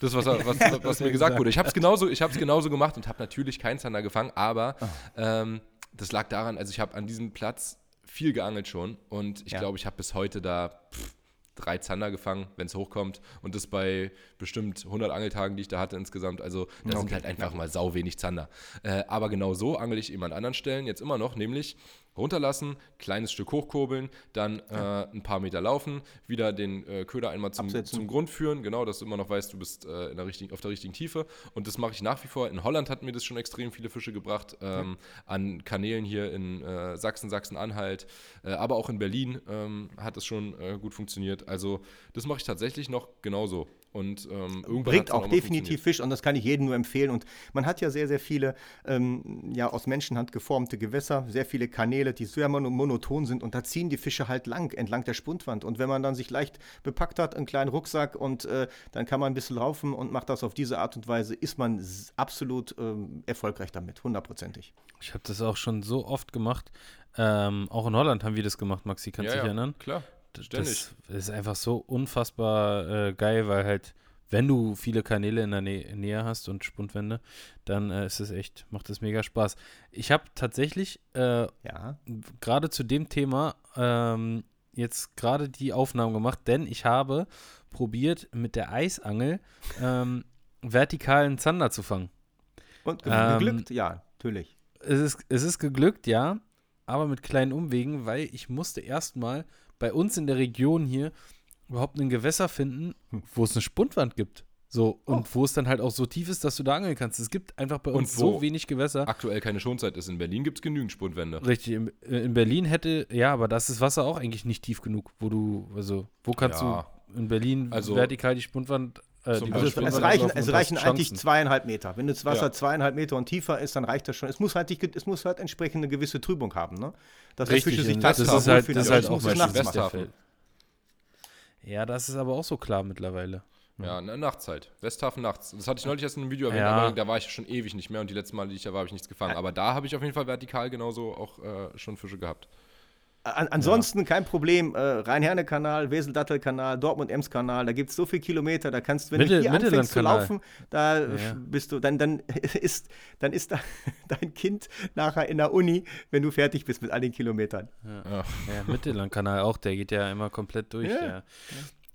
Das, was, was, was, was mir gesagt wurde. Ich habe es genauso, genauso gemacht und habe natürlich keinen Zander gefangen, aber ah. ähm, das lag daran, also ich habe an diesem Platz viel geangelt schon und ich ja. glaube, ich habe bis heute da pff, drei Zander gefangen, wenn es hochkommt. Und das bei bestimmt 100 Angeltagen, die ich da hatte insgesamt. Also da okay. sind halt einfach mal sau wenig Zander. Äh, aber genau so angel ich eben an anderen Stellen jetzt immer noch, nämlich runterlassen, kleines Stück hochkurbeln, dann ja. äh, ein paar Meter laufen, wieder den äh, Köder einmal zum, zum, Grund führen, genau, dass du immer noch weißt, du bist äh, in der richtigen, auf der richtigen Tiefe. Und das mache ich nach wie vor. In Holland hat mir das schon extrem viele Fische gebracht, ähm, ja. an Kanälen hier in äh, Sachsen, Sachsen-Anhalt, äh, aber auch in Berlin ähm, hat es schon äh, gut funktioniert. Also das mache ich tatsächlich noch genauso. Und ähm, bringt auch definitiv Fisch und das kann ich jedem nur empfehlen. Und man hat ja sehr, sehr viele ähm, ja, aus Menschenhand geformte Gewässer, sehr viele Kanäle, die sehr monoton sind und da ziehen die Fische halt lang, entlang der Spundwand. Und wenn man dann sich leicht bepackt hat, einen kleinen Rucksack und äh, dann kann man ein bisschen laufen und macht das auf diese Art und Weise, ist man absolut ähm, erfolgreich damit, hundertprozentig. Ich habe das auch schon so oft gemacht. Ähm, auch in Holland haben wir das gemacht, Maxi, kannst du ja, dich ja, erinnern? Klar. Ständig. Das ist einfach so unfassbar äh, geil, weil halt, wenn du viele Kanäle in der Nä Nähe hast und Spundwände, dann äh, ist es echt, macht es mega Spaß. Ich habe tatsächlich äh, ja. gerade zu dem Thema ähm, jetzt gerade die Aufnahmen gemacht, denn ich habe probiert, mit der Eisangel ähm, vertikalen Zander zu fangen. Und ähm, geglückt? Ja, natürlich. Es ist, es ist geglückt, ja, aber mit kleinen Umwegen, weil ich musste erstmal bei uns in der Region hier überhaupt ein Gewässer finden, hm. wo es eine Spundwand gibt. So, und oh. wo es dann halt auch so tief ist, dass du da angeln kannst. Es gibt einfach bei uns so wenig Gewässer. Aktuell keine Schonzeit ist. In Berlin gibt es genügend Spundwände. Richtig, in, äh, in, Berlin hätte, ja, aber das ist Wasser auch eigentlich nicht tief genug, wo du, also, wo kannst ja. du in Berlin also, vertikal die Spundwand äh, also es reichen, es reichen eigentlich zweieinhalb Meter. Wenn das Wasser ja. zweieinhalb Meter und tiefer ist, dann reicht das schon. Es muss halt, es muss halt entsprechend eine gewisse Trübung haben, ne? Dass Richtig, Fische sich das, ist halt, das ist halt auch mein Westhafen. Ja, das ist aber auch so klar mittlerweile. Ja, eine Nachtzeit. Westhafen nachts. Das hatte ich neulich erst in einem Video erwähnt, ja. aber da war ich schon ewig nicht mehr und die letzten Male, die ich da war, habe ich nichts gefangen. Aber da habe ich auf jeden Fall vertikal genauso auch äh, schon Fische gehabt. An, ansonsten ja. kein Problem. Äh, Rhein-Herne-Kanal, Wesel-Dattel-Kanal, Dortmund-Ems-Kanal, da gibt es so viele Kilometer, da kannst du, wenn Mitte, du hier anfängst zu laufen, da ja. bist du, dann, dann <laughs> ist, dann ist da <laughs> dein Kind nachher in der Uni, wenn du fertig bist mit all den Kilometern. Ja, ja. Mittellandkanal auch, der geht ja immer komplett durch. Ja.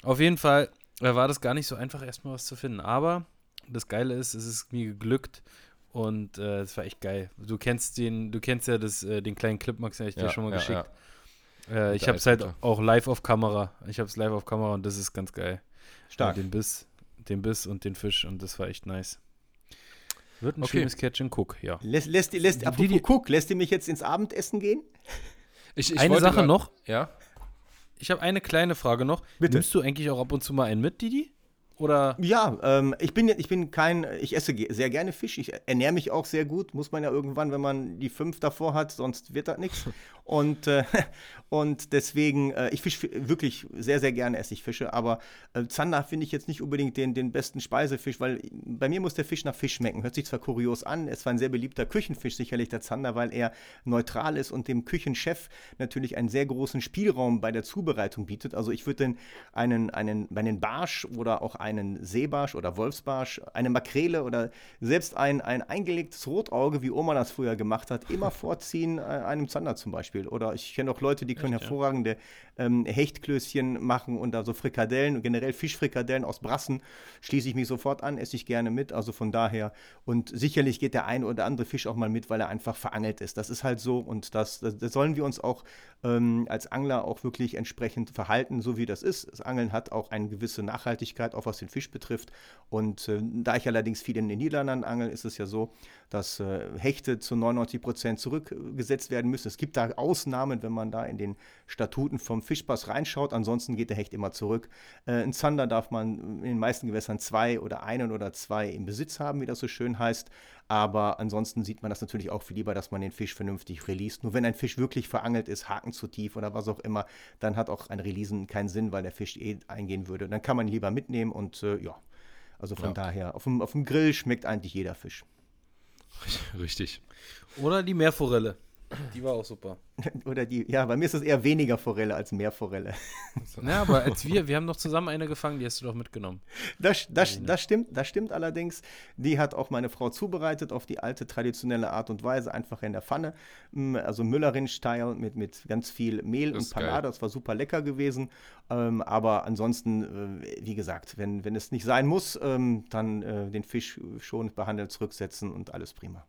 Auf jeden Fall äh, war das gar nicht so einfach, erstmal was zu finden. Aber das Geile ist, es ist mir geglückt. Und es äh, war echt geil. Du kennst den, du kennst ja das, äh, den kleinen Clip, Max, den ich dir schon mal geschickt. Äh, ich habe es halt auch live auf Kamera. Ich habe es live auf Kamera und das ist ganz geil. Stark. den Biss, den Biss und den Fisch und das war echt nice. Wird ein okay. schönes Catch and Cook, ja. Lässt, lässt, lässt, apropos die, Cook, lässt ihr mich jetzt ins Abendessen gehen? Ich, ich eine Sache grad, noch. Ja. Ich habe eine kleine Frage noch. Bitte. Nimmst du eigentlich auch ab und zu mal einen mit, Didi? Oder? Ja, ähm, ich, bin, ich bin kein, ich esse sehr gerne Fisch. Ich ernähre mich auch sehr gut. Muss man ja irgendwann, wenn man die fünf davor hat, sonst wird das nichts. Und, äh, <laughs> und deswegen, äh, ich fische wirklich sehr, sehr gerne esse ich Fische. Aber äh, Zander finde ich jetzt nicht unbedingt den, den besten Speisefisch, weil bei mir muss der Fisch nach Fisch schmecken. Hört sich zwar kurios an, es war ein sehr beliebter Küchenfisch, sicherlich der Zander, weil er neutral ist und dem Küchenchef natürlich einen sehr großen Spielraum bei der Zubereitung bietet. Also ich würde einen, einen, einen Barsch oder auch einen Seebarsch oder Wolfsbarsch, eine Makrele oder selbst ein, ein eingelegtes Rotauge, wie Oma das früher gemacht hat, immer <laughs> vorziehen äh, einem Zander zum Beispiel. Beispiel. Oder ich kenne auch Leute, die können Echt, hervorragende ähm, Hechtklößchen machen und da so Frikadellen generell Fischfrikadellen aus Brassen. Schließe ich mich sofort an, esse ich gerne mit. Also von daher. Und sicherlich geht der ein oder andere Fisch auch mal mit, weil er einfach verangelt ist. Das ist halt so und das, das, das sollen wir uns auch ähm, als Angler auch wirklich entsprechend verhalten, so wie das ist. Das Angeln hat auch eine gewisse Nachhaltigkeit, auch was den Fisch betrifft. Und äh, da ich allerdings viel in den Niederlanden angel, ist es ja so, dass äh, Hechte zu 99 Prozent zurückgesetzt werden müssen. Es gibt da Ausnahmen, wenn man da in den Statuten vom Fischpass reinschaut. Ansonsten geht der Hecht immer zurück. Äh, ein Zander darf man in den meisten Gewässern zwei oder einen oder zwei im Besitz haben, wie das so schön heißt. Aber ansonsten sieht man das natürlich auch viel lieber, dass man den Fisch vernünftig releast. Nur wenn ein Fisch wirklich verangelt ist, Haken zu tief oder was auch immer, dann hat auch ein Releasen keinen Sinn, weil der Fisch eh eingehen würde. Dann kann man ihn lieber mitnehmen und äh, ja. Also von ja. daher, auf dem, auf dem Grill schmeckt eigentlich jeder Fisch. Richtig. Oder die Meerforelle. Die war auch super. <laughs> Oder die, ja, bei mir ist es eher weniger Forelle als mehr Forelle. Ja, aber als wir, wir haben doch zusammen eine gefangen, die hast du doch mitgenommen. Das, das, das, stimmt, das stimmt allerdings. Die hat auch meine Frau zubereitet auf die alte traditionelle Art und Weise, einfach in der Pfanne. Mm, also Müllerin-Style mit, mit ganz viel Mehl Das und geil. Panade. Das war super lecker gewesen. Ähm, aber ansonsten, äh, wie gesagt, wenn, wenn es nicht sein muss, ähm, dann äh, den Fisch schon behandelt zurücksetzen und alles prima.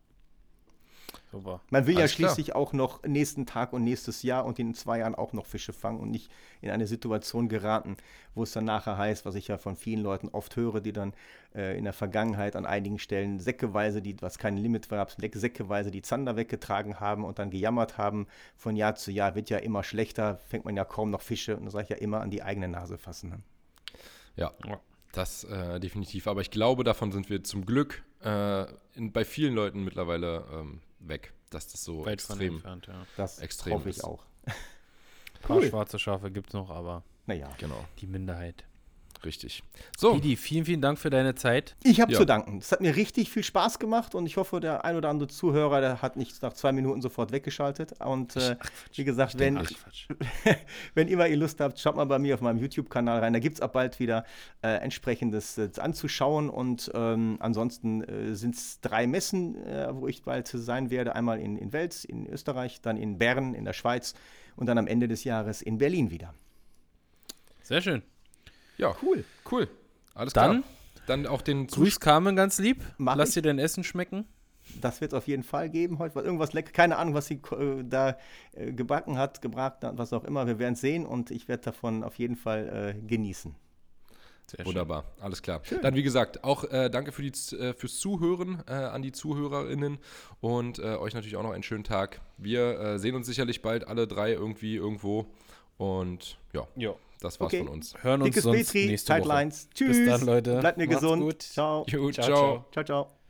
Super. Man will ja Alles klar. schließlich auch noch nächsten Tag und nächstes Jahr und in zwei Jahren auch noch Fische fangen und nicht in eine Situation geraten, wo es dann nachher heißt, was ich ja von vielen Leuten oft höre, die dann äh, in der Vergangenheit an einigen Stellen säckeweise, die, was kein Limit war, säckeweise die Zander weggetragen haben und dann gejammert haben. Von Jahr zu Jahr wird ja immer schlechter, fängt man ja kaum noch Fische und da sage ich ja immer an die eigene Nase fassen. Ne? Ja, Ja. das äh, definitiv. Aber ich glaube, davon sind wir zum Glück äh, in, bei vielen Leuten mittlerweile ähm, weg, dass das so Weit von extrem. entfernt, ja. Das Extrem hoffe ich ist. auch. Ein paar Cool. schwarze Schafe gibt es noch, aber Naja. Genau, die Minderheit. Richtig. So, Didi, vielen, vielen Dank für deine Zeit. Ich habe Ja. zu danken. Es hat mir richtig viel Spaß gemacht und ich hoffe, der ein oder andere Zuhörer, der hat nicht nach zwei Minuten sofort weggeschaltet. Und äh, wie gesagt, wenn, <laughs> wenn ihr mal ihr Lust habt, schaut mal bei mir auf meinem YouTube-Kanal rein. Da gibt es ab bald wieder äh, entsprechendes äh, anzuschauen. Und ähm, ansonsten äh, sind es drei Messen, äh, wo ich bald sein werde. Einmal in, in Wels, in Österreich, dann in Bern, in der Schweiz und dann am Ende des Jahres in Berlin wieder. Sehr schön. Ja, Cool. cool. Alles Dann klar. Dann auch den Grüß Carmen ganz lieb. Mach Lass ich. dir dein Essen schmecken. Das wird es auf jeden Fall geben heute. Irgendwas lecker. Keine Ahnung, was sie äh, da äh, gebacken hat, gebraten hat, was auch immer. Wir werden es sehen und ich werde davon auf jeden Fall äh, genießen. Sehr Wunderbar, alles klar. Dann, wie gesagt, auch äh, danke für die, äh, fürs Zuhören äh, an die ZuhörerInnen und äh, euch natürlich auch noch einen schönen Tag. Wir äh, sehen uns sicherlich bald alle drei irgendwie irgendwo und ja, Ja. Das war's Okay. von uns. Hören uns Dickes sonst Petri, nächste Woche. Tschüss. Bis dann, Leute. Bleibt mir Macht's gesund. gut. Ciao. Jo, Ciao, ciao. ciao. Ciao, ciao.